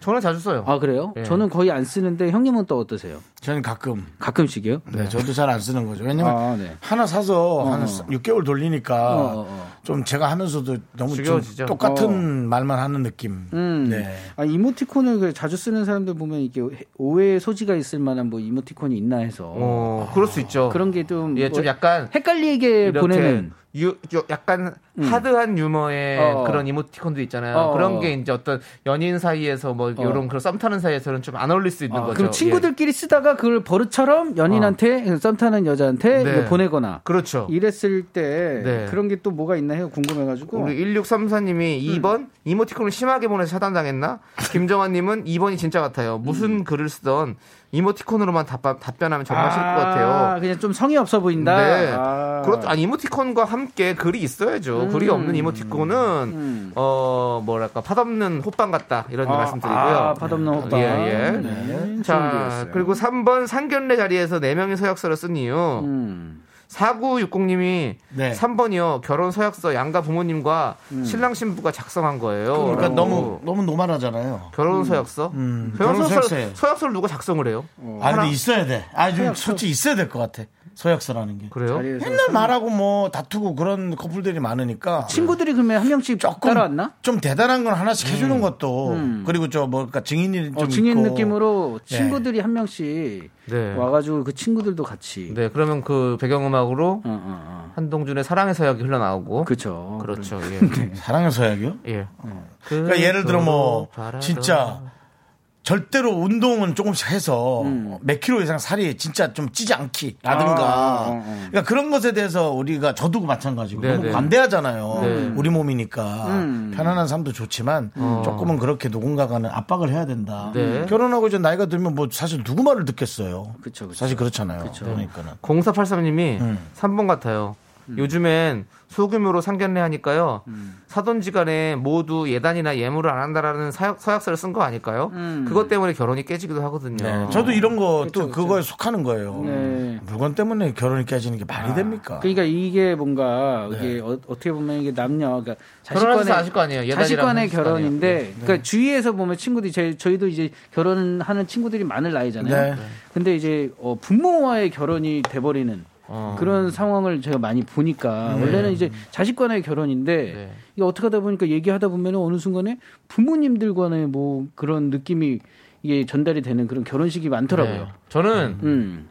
저는 자주 써요. 아, 그래요? 예. 저는 거의 안 쓰는데 형님은 또 어떠세요? 저는 가끔. 가끔씩이요? 네, 저도 잘 안 쓰는 거죠. 왜냐면 아, 네. 하나 사서 한 6개월 돌리니까 어, 어, 어. 좀 제가 하면서도 너무 좀 지겨워지죠. 똑같은 말만 하는 느낌. 음. 네. 아, 이모티콘을 그 자주 쓰는 사람들 보면 이게 오해의 소지가 있을 만한 뭐 이모티콘이 있나 해서 어, 그럴 수 있죠. 그런 게좀 예, 좀뭐 약간 헷갈리게 보내는 유, 요- 약간 하드한 유머의 어. 그런 이모티콘도 있잖아요. 어. 그런 게 이제 어떤 연인 사이에서 뭐 이런 그런 썸 타는 사이에서는 좀 안 어울릴 수 있는 아, 거죠. 그럼 친구들끼리 쓰다가 그걸 버릇처럼 연인한테 썸 타는 여자한테 네. 보내거나 예. 그렇죠. 이랬을 때 네. 그런 게 또 뭐가 있나 해요 궁금해 가지고 우리 1634님이 2번 이모티콘을 심하게 보내서 차단당했나? 김정환 님은 2번이 진짜 같아요. 무슨 글을 쓰던 이모티콘으로만 답, 답변하면 정말 싫을 것 같아요. 그냥 좀 성의 없어 보인다. 네. 아. 그렇죠. 아니, 이모티콘과 함께 글이 있어야죠. 글이 없는 이모티콘은, 음. 어, 뭐랄까, 팥없는 호빵 같다. 이런 아, 말씀드리고요. 아, 팥없는 호빵. 예, 예. 네, 자. 그리고 3번 상견례 자리에서 4명의 서약서를 쓴 이유. 음. 4960님이 네. 3번이요. 결혼 서약서 양가 부모님과 신랑 신부가 작성한 거예요. 그러니까 라고. 너무 너무 노말하잖아요. 결혼 서약서? 음, 결혼 결혼 서약서. 서약서를 누가 작성을 해요? 아 하나- 근데 있어야 돼. 아좀 솔직히 있어야 될 것 같아. 서약서라는 게. 그래요? 맨날 말하고 뭐 다투고 그런 커플들이 많으니까 친구들이 그러면 한 명씩 조금 따라왔나? 좀 대단한 건 하나씩 해주는 것도 그리고 저 뭐까 증인이 좀 어, 증인 있고. 느낌으로 네. 친구들이 한 명씩 네. 와가지고 그 친구들도 같이. 네, 그러면 그 배경음악으로 어, 어, 어. 한동준의 사랑의 서약이 흘러나오고. 그렇죠. 그렇죠. 예. 사랑의 서약이요? 예. 그러니까 예를 들어 뭐 진짜 절대로 운동은 조금씩 해서 음. 몇 킬로 이상 살이 진짜 좀 찌지 않기라든가 아, 어, 어. 그러니까 그런 것에 대해서 우리가 저도 마찬가지고 네, 너무 네. 관대하잖아요 네. 우리 몸이니까 음. 편안한 삶도 좋지만 조금은 그렇게 누군가가는 압박을 해야 된다 네. 결혼하고 이제 나이가 들면 뭐 사실 누구 말을 듣겠어요 그쵸, 그쵸. 사실 그렇잖아요 그러니까는 0483님이 음. 3번 같아요. 요즘엔 소규모로 상견례 하니까요. 사돈지 간에 모두 예단이나 예물을 안 한다라는 사역, 서약서를 쓴 거 아닐까요? 그것 때문에 결혼이 깨지기도 하거든요. 네. 저도 이런 거또 그거에 속하는 거예요 네. 물건 때문에 결혼이 깨지는 게 말이 됩니까 그러니까 이게 뭔가 이게 어, 떻게 보면 이게 남녀 그러니까 자식간의 아실 거 아니에요. 자식간의. 결혼인데 네. 그러니까 주위에서 보면 친구들이 제, 저희도 이제 결혼하는 친구들이 많을 나이잖아요. 네. 근데 이제 어, 부모와의 결혼이 돼버리는 어. 그런 상황을 제가 많이 보니까 원래는 이제 자식 간의 결혼인데 네. 이게 어떻게 하다 보니까 얘기하다 보면 어느 순간에 부모님들과의 뭐 그런 느낌이 이게 전달이 되는 그런 결혼식이 많더라고요. 네. 저는 음,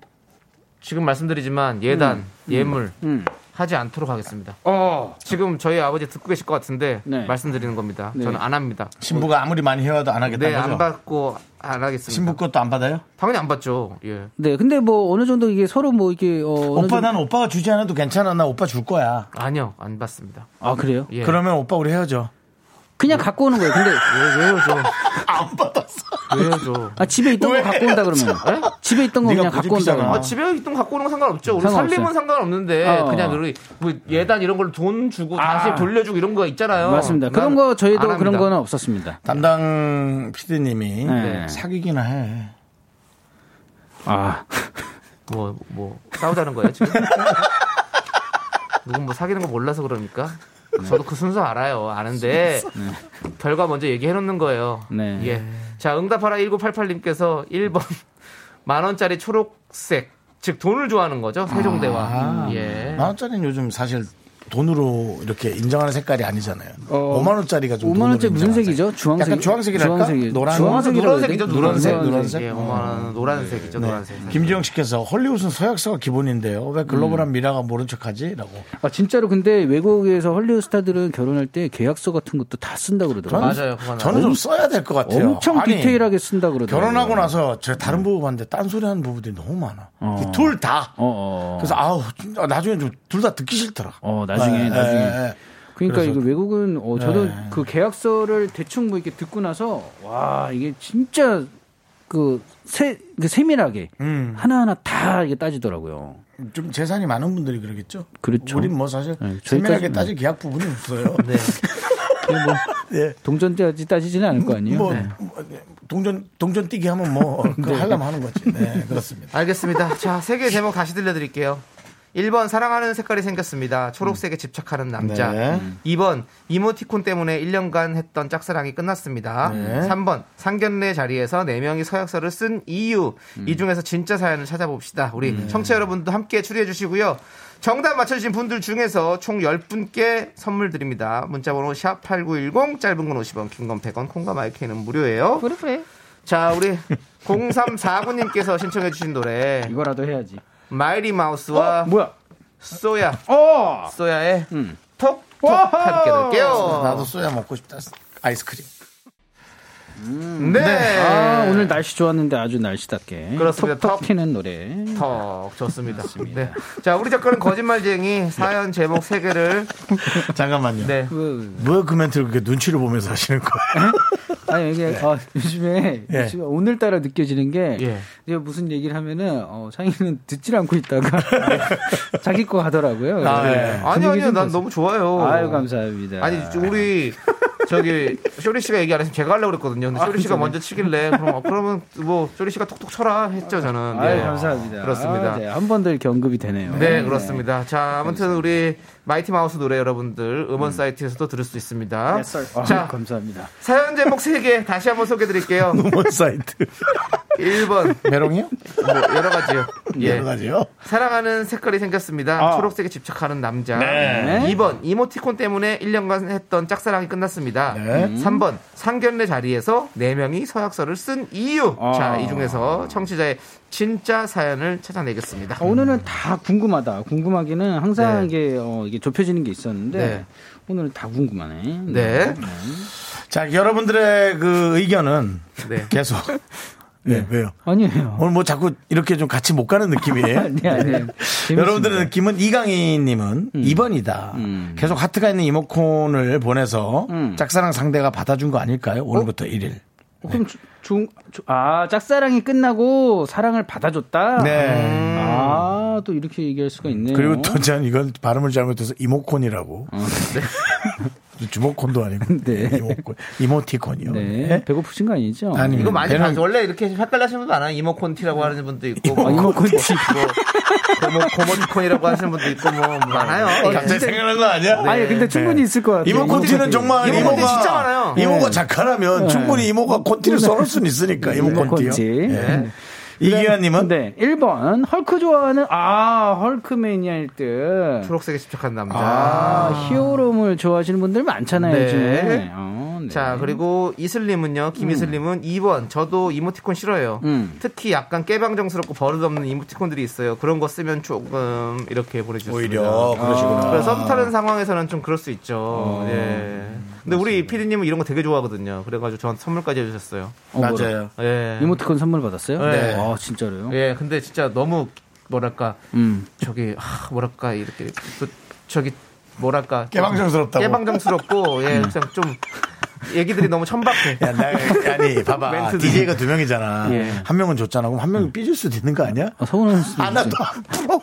지금 말씀드리지만 예단, 예물 음. 하지 않도록 하겠습니다. 어, 지금 저희 아버지 듣고 계실 것 같은데 네. 말씀드리는 겁니다. 네. 저는 안 합니다. 신부가 아무리 많이 해와도 안 하겠다는 네, 거죠 안 받고 안 하겠습니다. 신부 것도 안 받아요? 당연히 안 받죠. 예. 네, 근데 뭐 어느 정도 이게 서로 뭐 이게 어, 오빠 정도- 난 오빠가 주지 않아도 괜찮아 나 오빠 줄 거야 아니요, 안 받습니다. 아 그래요? 예. 그러면 오빠 우리 헤어져 그냥 갖고 오는 거예요. 근데 왜, 왜요, 저? 안 받았어 왜요, 저? 아 집에 있던 왜? 거 갖고 온다 그러면 집에 있던 거 그냥 갖고 온다? 그러면 아, 집에 있던 거 갖고 오는 건 상관없죠. 우리 상관없어요. 살림은 상관없는데 어. 그냥 우리 뭐 예단 이런 걸로 돈 주고 다시 돌려주고 이런 거 있잖아요. 맞습니다. 난 그런 거 저희도. 그런 거는 없었습니다. 담당 PD님이 네. 사귀기나 해 아 뭐, 뭐, 싸우자는 거예요, 지금? 누군 뭐 사귀는 거 몰라서 그러니까? 저도 그 순서 알아요. 아는데, 결과 먼저 얘기해 놓는 거예요. 네. 예. 자, 응답하라 1988님께서 1번, 만 원짜리 초록색, 즉 돈을 좋아하는 거죠, 세종대왕. 아. 예. 만 원짜리는 요즘 사실 돈으로 이렇게 인정하는 색깔이 아니잖아요. 어, 5만 원짜리가 좀 5만 돈으로 원짜리 무슨 색이죠? 색. 주황색. 약간 주황색이랄까? 주황색이- 노란 주황색이라고 노란색이죠? 노란색, 노란색. 노란색? 예, 5만 원 노란색이죠, 노란색. 김지영 씨께서 헐리우드는 서약서가 기본인데요. 왜 글로벌한 미라가 모른 척하지? 라고. 아 진짜로 근데 외국에서 헐리우드 스타들은 결혼할 때 계약서 같은 것도 다 쓴다 그러더라고요. 맞아요, 저는 좀 써야 될 것 같아요. 엄청 아니, 디테일하게 쓴다 그러더라고요. 결혼하고 나서 제가 다른 부부 봤는데 딴소리 하는 부부들이 너무 많아. 어. 둘 다. 어, 어. 그래서 아우, 진짜 나중에 좀 둘 다 듣기 싫더라. 어, 나중에, 네, 나중에. 네, 네. 그러니까 그래서- 이거 외국은 어, 저도 네. 그 계약서를 대충 뭐 이렇게 듣고 나서 와 이게 진짜 그 세, 그 세밀하게 음. 하나하나 다 이게 따지더라고요. 좀 재산이 많은 분들이 그러겠죠. 그렇죠. 우린 뭐 사실 네, 세밀하게 따질 계약 부분이 없어요. 네. 예. 동전 때까지 따지지는 않을 거 아니에요. 뭐, 네. 뭐, 동전 동전 뛰기 하면 뭐 그거 하려면 하는 거지. 네, 그렇습니다. 알겠습니다. 자, 세 개의 제목 다시 들려드릴게요. 1번 사랑하는 색깔이 생겼습니다. 초록색에 집착하는 남자. 네. 2번 이모티콘 때문에 1년간 했던 짝사랑이 끝났습니다. 네. 3번 상견례 자리에서 4명이 서약서를 쓴 이유. 이 중에서 진짜 사연을 찾아봅시다. 우리 청취자 여러분도 함께 추리해 주시고요. 정답 맞춰주신 분들 중에서 총 10분께 선물 드립니다. 문자번호 샵8910 짧은 건 50원 긴 건 100원 콩과 마이크는 무료예요. 자 우리 0349님께서 신청해 주신 노래 이거라도 해야지. 마이리 마우스와 어, 뭐야? 소야 어! 소야의 음. 톡톡. 함께 들을게요. 나도 쏘야 먹고 싶다. 아이스크림. 네. 아, 오늘 날씨 좋았는데 아주 날씨답게. 그렇습니다. 톡톡 톡. 튀는 노래. 톡 좋습니다. 네. 자 우리 작가는 거짓말쟁이 사연 제목 3개를 잠깐만요. 네. 그, 왜그 멘트를 그렇게 눈치를 보면서 하시는 거예요? 아니, 이게, 아, 요즘에, 예. 요즘에 오늘따라 느껴지는 게, 예. 내가 무슨 얘기를 하면은, 어, 창희는 듣질 않고 있다가, 자기 거 하더라고요. 아, 그래서 예. 아니 아니요 좀난 더- 너무 좋아요. 아유, 감사합니다. 아니 우리 저기 쇼리 씨가 얘기 안 했으면 제가 하려고 그랬거든요. 근데 쇼리 씨가 먼저 치길래 그럼 어, 그러면 뭐 쇼리 씨가 톡톡 쳐라 했죠 저는. 아유, 네. 감사합니다. 그렇습니다. 아, 네, 한번더 이렇게 언급이 되네요. 네, 그렇습니다. 자, 아무튼 우리 마이티 마우스 노래 여러분들 음원 사이트에서도 들을 수 있습니다. 네, sir. 아, 자, 감사합니다. 사연 제목 3개 다시 한번 소개해 드릴게요. 뭔 사이트? 1번 메롱이요? 뭐 여러 가지요. 예. 여러 가지요? 사랑하는 색깔이 생겼습니다. 아. 초록색에 집착하는 남자. 네. 2번 이모티콘 때문에 1년간 했던 짝사랑이 끝났습니다. 네. 3번 상견례 자리에서 4명이 서약서를 쓴 이유. 아. 자, 이 중에서 청취자의 진짜 사연을 찾아내겠습니다. 아, 오늘은 다 궁금하다. 궁금하기는 항상 네. 이게, 어, 이게 좁혀지는 게 있었는데, 네. 오늘은 다 궁금하네. 네. 자, 여러분들의 그 의견은 네. 계속. 네, 왜요? 아니에요. 오늘 뭐 자꾸 이렇게 좀 같이 못 가는 느낌이에요? 아니, 아니. 여러분들의 느낌은 이강희님은 2번이다. 음. 계속 하트가 있는 이모콘을 보내서 음. 짝사랑 상대가 받아준 거 아닐까요? 오늘부터 1일. 어, 그럼 주- 중, 주- 아, 짝사랑이 끝나고 사랑을 받아줬다? 네. 아, 또 이렇게 얘기할 수가 있네요. 그리고 또 전 이건 발음을 잘못해서 이모콘이라고. 주모콘도 아니고. 어. 네. 이모콘. 이모티콘이요. 네. 네. 배고프신 거 아니죠? 아니, 이거 많이 배는- 원래 이렇게 헷갈리시는 분도 많아요. 이모콘티라고 하는 분도 있고, 아, 이모콘티. 뭐, 고모, 고모티콘이라고 하시는 분도 있고, 뭐, 많아요. 예. 갑자기 생각난 거 아니야? 아니, 근데 충분히 있을 것 같아요. 이모콘티는 정말 이모콘티 이모가 진짜 많아요. 이모가 네. 작가라면 충분히 이모가 콘티를 써놓을 수는 있으니까 이모콘티요. 이모콘티. 네. 이기환님은 네. 1번. 헐크 좋아하는, 아, 헐크 매니아일 듯. 초록색에 집착한 남자. 아, 히어로물 좋아하시는 분들 많잖아요, 네. 요즘에. 어, 네. 자, 그리고 이슬님은요, 김이슬님은 2번, 저도 이모티콘 싫어요. 음. 특히 약간 깨방정스럽고 버릇없는 이모티콘들이 있어요. 그런 거 쓰면 조금, 이렇게 보내주셨습니다. 오히려 그러시구나. 그래서 썸 타는 상황에서는 좀 그럴 수 있죠. 어. 예. 근데 우리 피디님은 이런 거 되게 좋아하거든요. 그래가지고 저한테 선물까지 해주셨어요. 어, 맞아요. 예. 이모티콘 선물 받았어요? 네. 아, 진짜로요? 예, 근데 진짜 너무, 뭐랄까, 음. 저기, 아, 뭐랄까, 이렇게, 또, 저기, 뭐랄까. 깨방정스럽다고. 깨방정스럽고, 예, 그냥 좀, 얘기들이 너무 천박해. 야, 나, 아니, 봐봐. 멘트들이. DJ가 두 명이잖아. 예. 한 명은 줬잖아. 그럼 한 명이 삐질 수도 있는 거 아니야? 아, 서운할 수도 있죠. 안 부러워.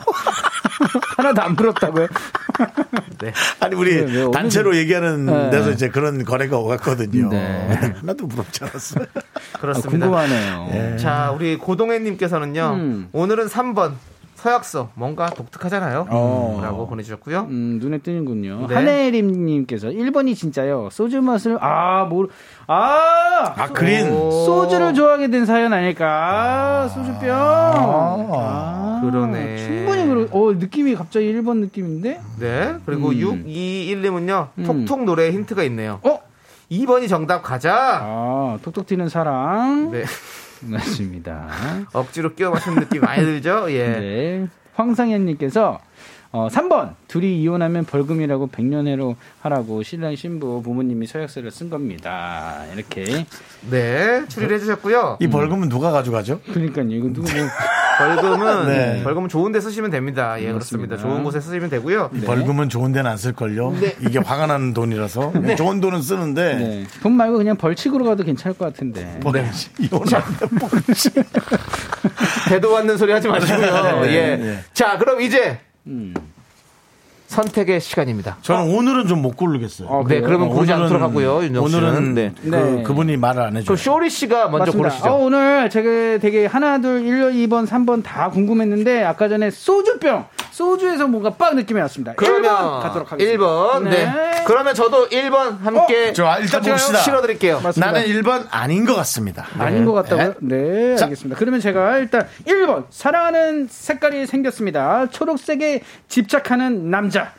하나도 안 부럽다고요? 네. 아니, 우리 왜, 왜, 단체로 얘기하는 네. 데서 이제 그런 거래가 오갔거든요. 네. 하나도 부럽지 않았어요. 아, 그렇습니다. 궁금하네요. 예. 자, 우리 고동혜님께서는요, 음. 오늘은 3번. 서약서 뭔가 독특하잖아요. 어. 라고 보내주셨고요. 음, 눈에 띄는군요. 네. 한혜림님께서 1번이 진짜요. 소주 맛을 아, 뭘, 아, 아, 그린. 소주를 좋아하게 된 사연 아닐까? 소주병. 아, 그러네. 충분히 그러, 어, 느낌이 갑자기 1번 느낌인데? 네. 그리고 음. 621님은요. 음. 톡톡 노래 힌트가 있네요. 어? 2번이 정답 가자. 아, 톡톡 튀는 사랑. 네. 맞습니다. 억지로 끼워 맞추는 느낌 많이 들죠? 예. 네. 황상현님께서 어, 3번 둘이 이혼하면 벌금이라고 백년해로 하라고 신랑 신부 부모님이 서약서를 쓴 겁니다. 이렇게 네. 추리를 해주셨고요. 이 벌금은 누가 가져가죠? 그러니까요. 이거 누구 뭐 벌금은 네. 벌금은 좋은 데 쓰시면 됩니다. 예, 그렇습니다. 좋은 곳에 쓰시면 되고요. 벌금은 좋은 데는 안 쓸걸요. 이게 화가 나는 돈이라서. 좋은 돈은 쓰는데. 네. 돈 말고 그냥 벌칙으로 가도 괜찮을 것 같은데. 뭐, 이혼하는데 벌칙. 대도 않는 소리 하지 마시고요. 네, 예. 네. 자, 그럼 이제 음. 선택의 시간입니다. 저는 오늘은 좀 못 고르겠어요. 어, 네? 그러면 고르지 오늘은- 않도록 하고요. 윤정 씨는. 오늘은 네. 그, 네. 그분이 말을 안 해줘요. 그럼 쇼리 씨가 먼저 맞습니다. 고르시죠. 어, 오늘 제가 되게 하나, 둘, 1, 2번, 3번 다 궁금했는데 아까 전에 소주병, 소주에서 뭔가 빡 느낌이 왔습니다. 그러면 1번 가도록 하겠습니다. 1번. 네. 그러면 저도 1번 함께 어, 저 일단 봅시다. 실어 드릴게요. 맞습니다. 나는 1번 아닌 것 같습니다. 아닌 것 같다고요? 네, 자. 알겠습니다. 그러면 제가 일단 1번 사랑하는 색깔이 생겼습니다. 초록색에 집착하는 남자.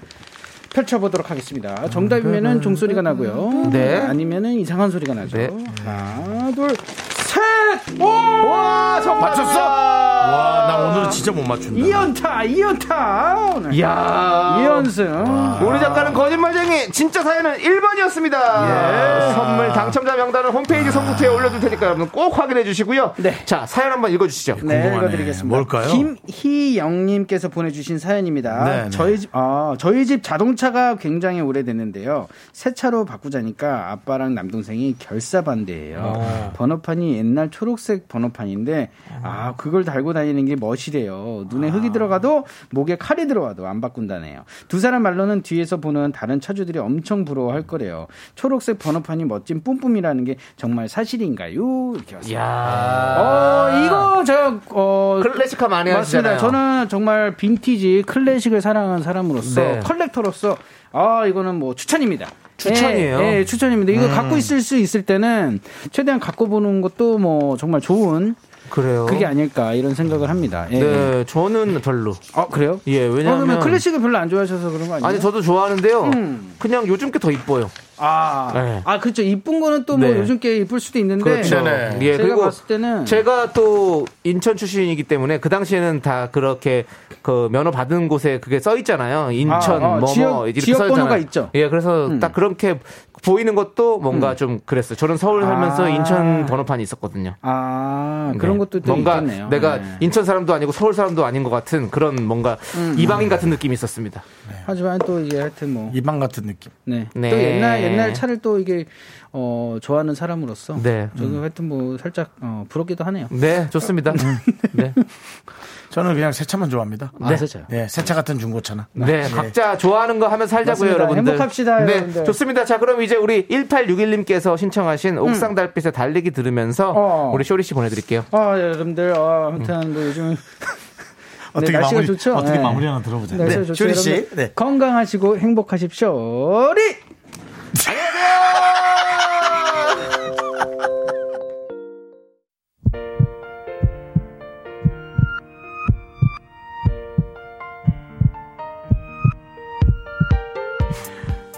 펼쳐보도록 하겠습니다. 정답이면은 종소리가 나고요. 네. 아니면은 이상한 소리가 나죠. 네. 하나, 둘, 셋! 오! 와, 정답! 맞췄어? 와, 나 오늘은 진짜 못 맞춘다. 이연타, 이연타! 오늘. 이야. 이연승. 우리 작가는 거짓말쟁이 진짜 사연은 1번이었습니다. 예. 선물 당첨자 명단은 홈페이지 선곡표에 올려둘 테니까 여러분 꼭 확인해 주시고요. 네. 자 사연 한번 읽어주시죠. 네, 궁금하네. 읽어드리겠습니다. 뭘까요? 김희영님께서 보내주신 사연입니다. 네, 네. 저희 집, 아, 저희 집 자동차가 굉장히 오래됐는데요. 새 차로 바꾸자니까 아빠랑 남동생이 결사반대예요. 어. 번호판이 옛날 초 록색 번호판인데, 아, 그걸 달고 다니는 게 멋이래요. 눈에 아. 흙이 들어가도 목에 칼이 들어와도 안 바꾼다네요. 두 사람 말로는 뒤에서 보는 다른 차주들이 엄청 부러워할 거래요. 초록색 번호판이 멋진 뿜뿜이라는 게 정말 사실인가요? 이렇게 왔습니다. 이야. 어, 이거 제가 어 클래식화 많이 맞습니다. 하시잖아요. 저는 정말 빈티지 클래식을 사랑하는 사람으로서 네. 컬렉터로서 아 이거는 뭐 추천입니다. 추천이에요? 예, 예, 추천입니다. 이거 갖고 있을 수 있을 때는 최대한 갖고 보는 것도 뭐 정말 좋은 그래요. 그게 아닐까 이런 생각을 합니다. 예. 네, 저는 별로. 어 그래요? 예, 어, 왜냐하면 그러면 클래식을 별로 안 좋아하셔서 그런 거 아니에요? 아니 저도 좋아하는데요. 음. 그냥 요즘 게 더 이뻐요. 아, 네. 아 그렇죠. 이쁜 거는 또뭐 네. 요즘 게 이쁠 수도 있는데 그렇죠. 네네. 예, 제가 그리고 봤을 때는 제가 또 인천 출신이기 때문에 그 당시에는 다 그렇게 그 면허 받은 곳에 그게 써 있잖아요. 인천 아, 아, 뭐뭐 지역- 이렇게 지역 써 있잖아요. 번호가 있죠. 예, 그래서 음. 딱 그렇게 보이는 것도 뭔가 좀 그랬어요. 저는 서울 살면서 아. 인천 번호판이 있었거든요. 아 그런 네. 것도 또 뭔가 있겠네요. 내가 네. 인천 사람도 아니고 서울 사람도 아닌 것 같은 그런 뭔가 음. 이방인 같은 느낌이 있었습니다. 하지만 또 이게 하여튼 뭐 이방 같은 느낌. 네. 네. 또 옛날 옛날 차를 또 이게 어 좋아하는 사람으로서 네. 저도 하여튼 뭐 살짝 어 부럽기도 하네요. 네, 좋습니다. 네. 저는 그냥 새 차만 좋아합니다. 네. 진짜요? 네, 새 차 같은 중고차나. 네, 각자 좋아하는 거 하면 살자고요, 맞습니다. 여러분들. 행복합시다, 네, 여러분들. 좋습니다. 자, 그럼 이제 우리 1861님께서 신청하신 옥상 달빛의 달리기 들으면서 음. 어. 우리 쇼리 씨 보내드릴게요. 아 여러분들 어, 아무튼 뭐 요즘 어떻게 네, 날씨가 마무리, 좋죠? 어떻게 네. 마무리 하나 들어보자. 네, 좋죠. 쇼리 씨. 네. 건강하시고 행복하십시오. 리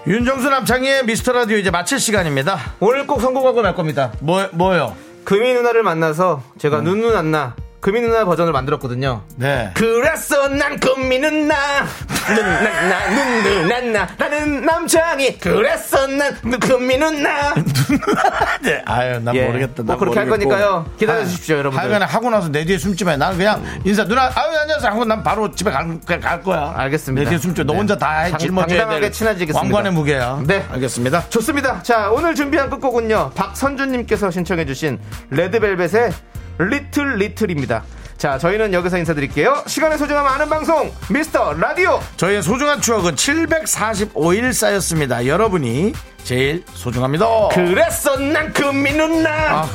윤정수 남창희의 미스터 라디오 이제 마칠 시간입니다. 오늘 꼭 성공하고 날 겁니다. 뭐, 뭐요? 금이 누나를 만나서 제가 음. 눈눈 안나 금이 누나 버전을 만들었거든요. 네. 그래서 난 금이 누나 눈나나 눈눈 안나 나는 남창이 그래서 난 금이 누나 네. 아유, 난 예. 모르겠다. 뭐난 그렇게 할 모르겠고. 거니까요. 기다려 주십시오, 여러분들. 하여간 하고 나서 내 뒤에 숨지 마. 나는 그냥 인사, 누나, 아유, 안녕하세요. 하고 난 바로 집에 갈, 갈 거야. 알겠습니다. 내 뒤에 숨지 마. 너 네. 혼자 다 해. 당- 짊어져야 될 친해지겠습니다. 왕관의 무게야. 네. 알겠습니다. 좋습니다. 자, 오늘 준비한 끝곡은요. 박선주님께서 신청해주신 레드벨벳의 리틀 리틀입니다. 자, 저희는 여기서 인사드릴게요. 시간의 소중함 아는 방송, 미스터 라디오. 저희의 소중한 추억은 745일 쌓였습니다. 여러분이 제일 소중합니다. 그래서 난 금이 누나. 아.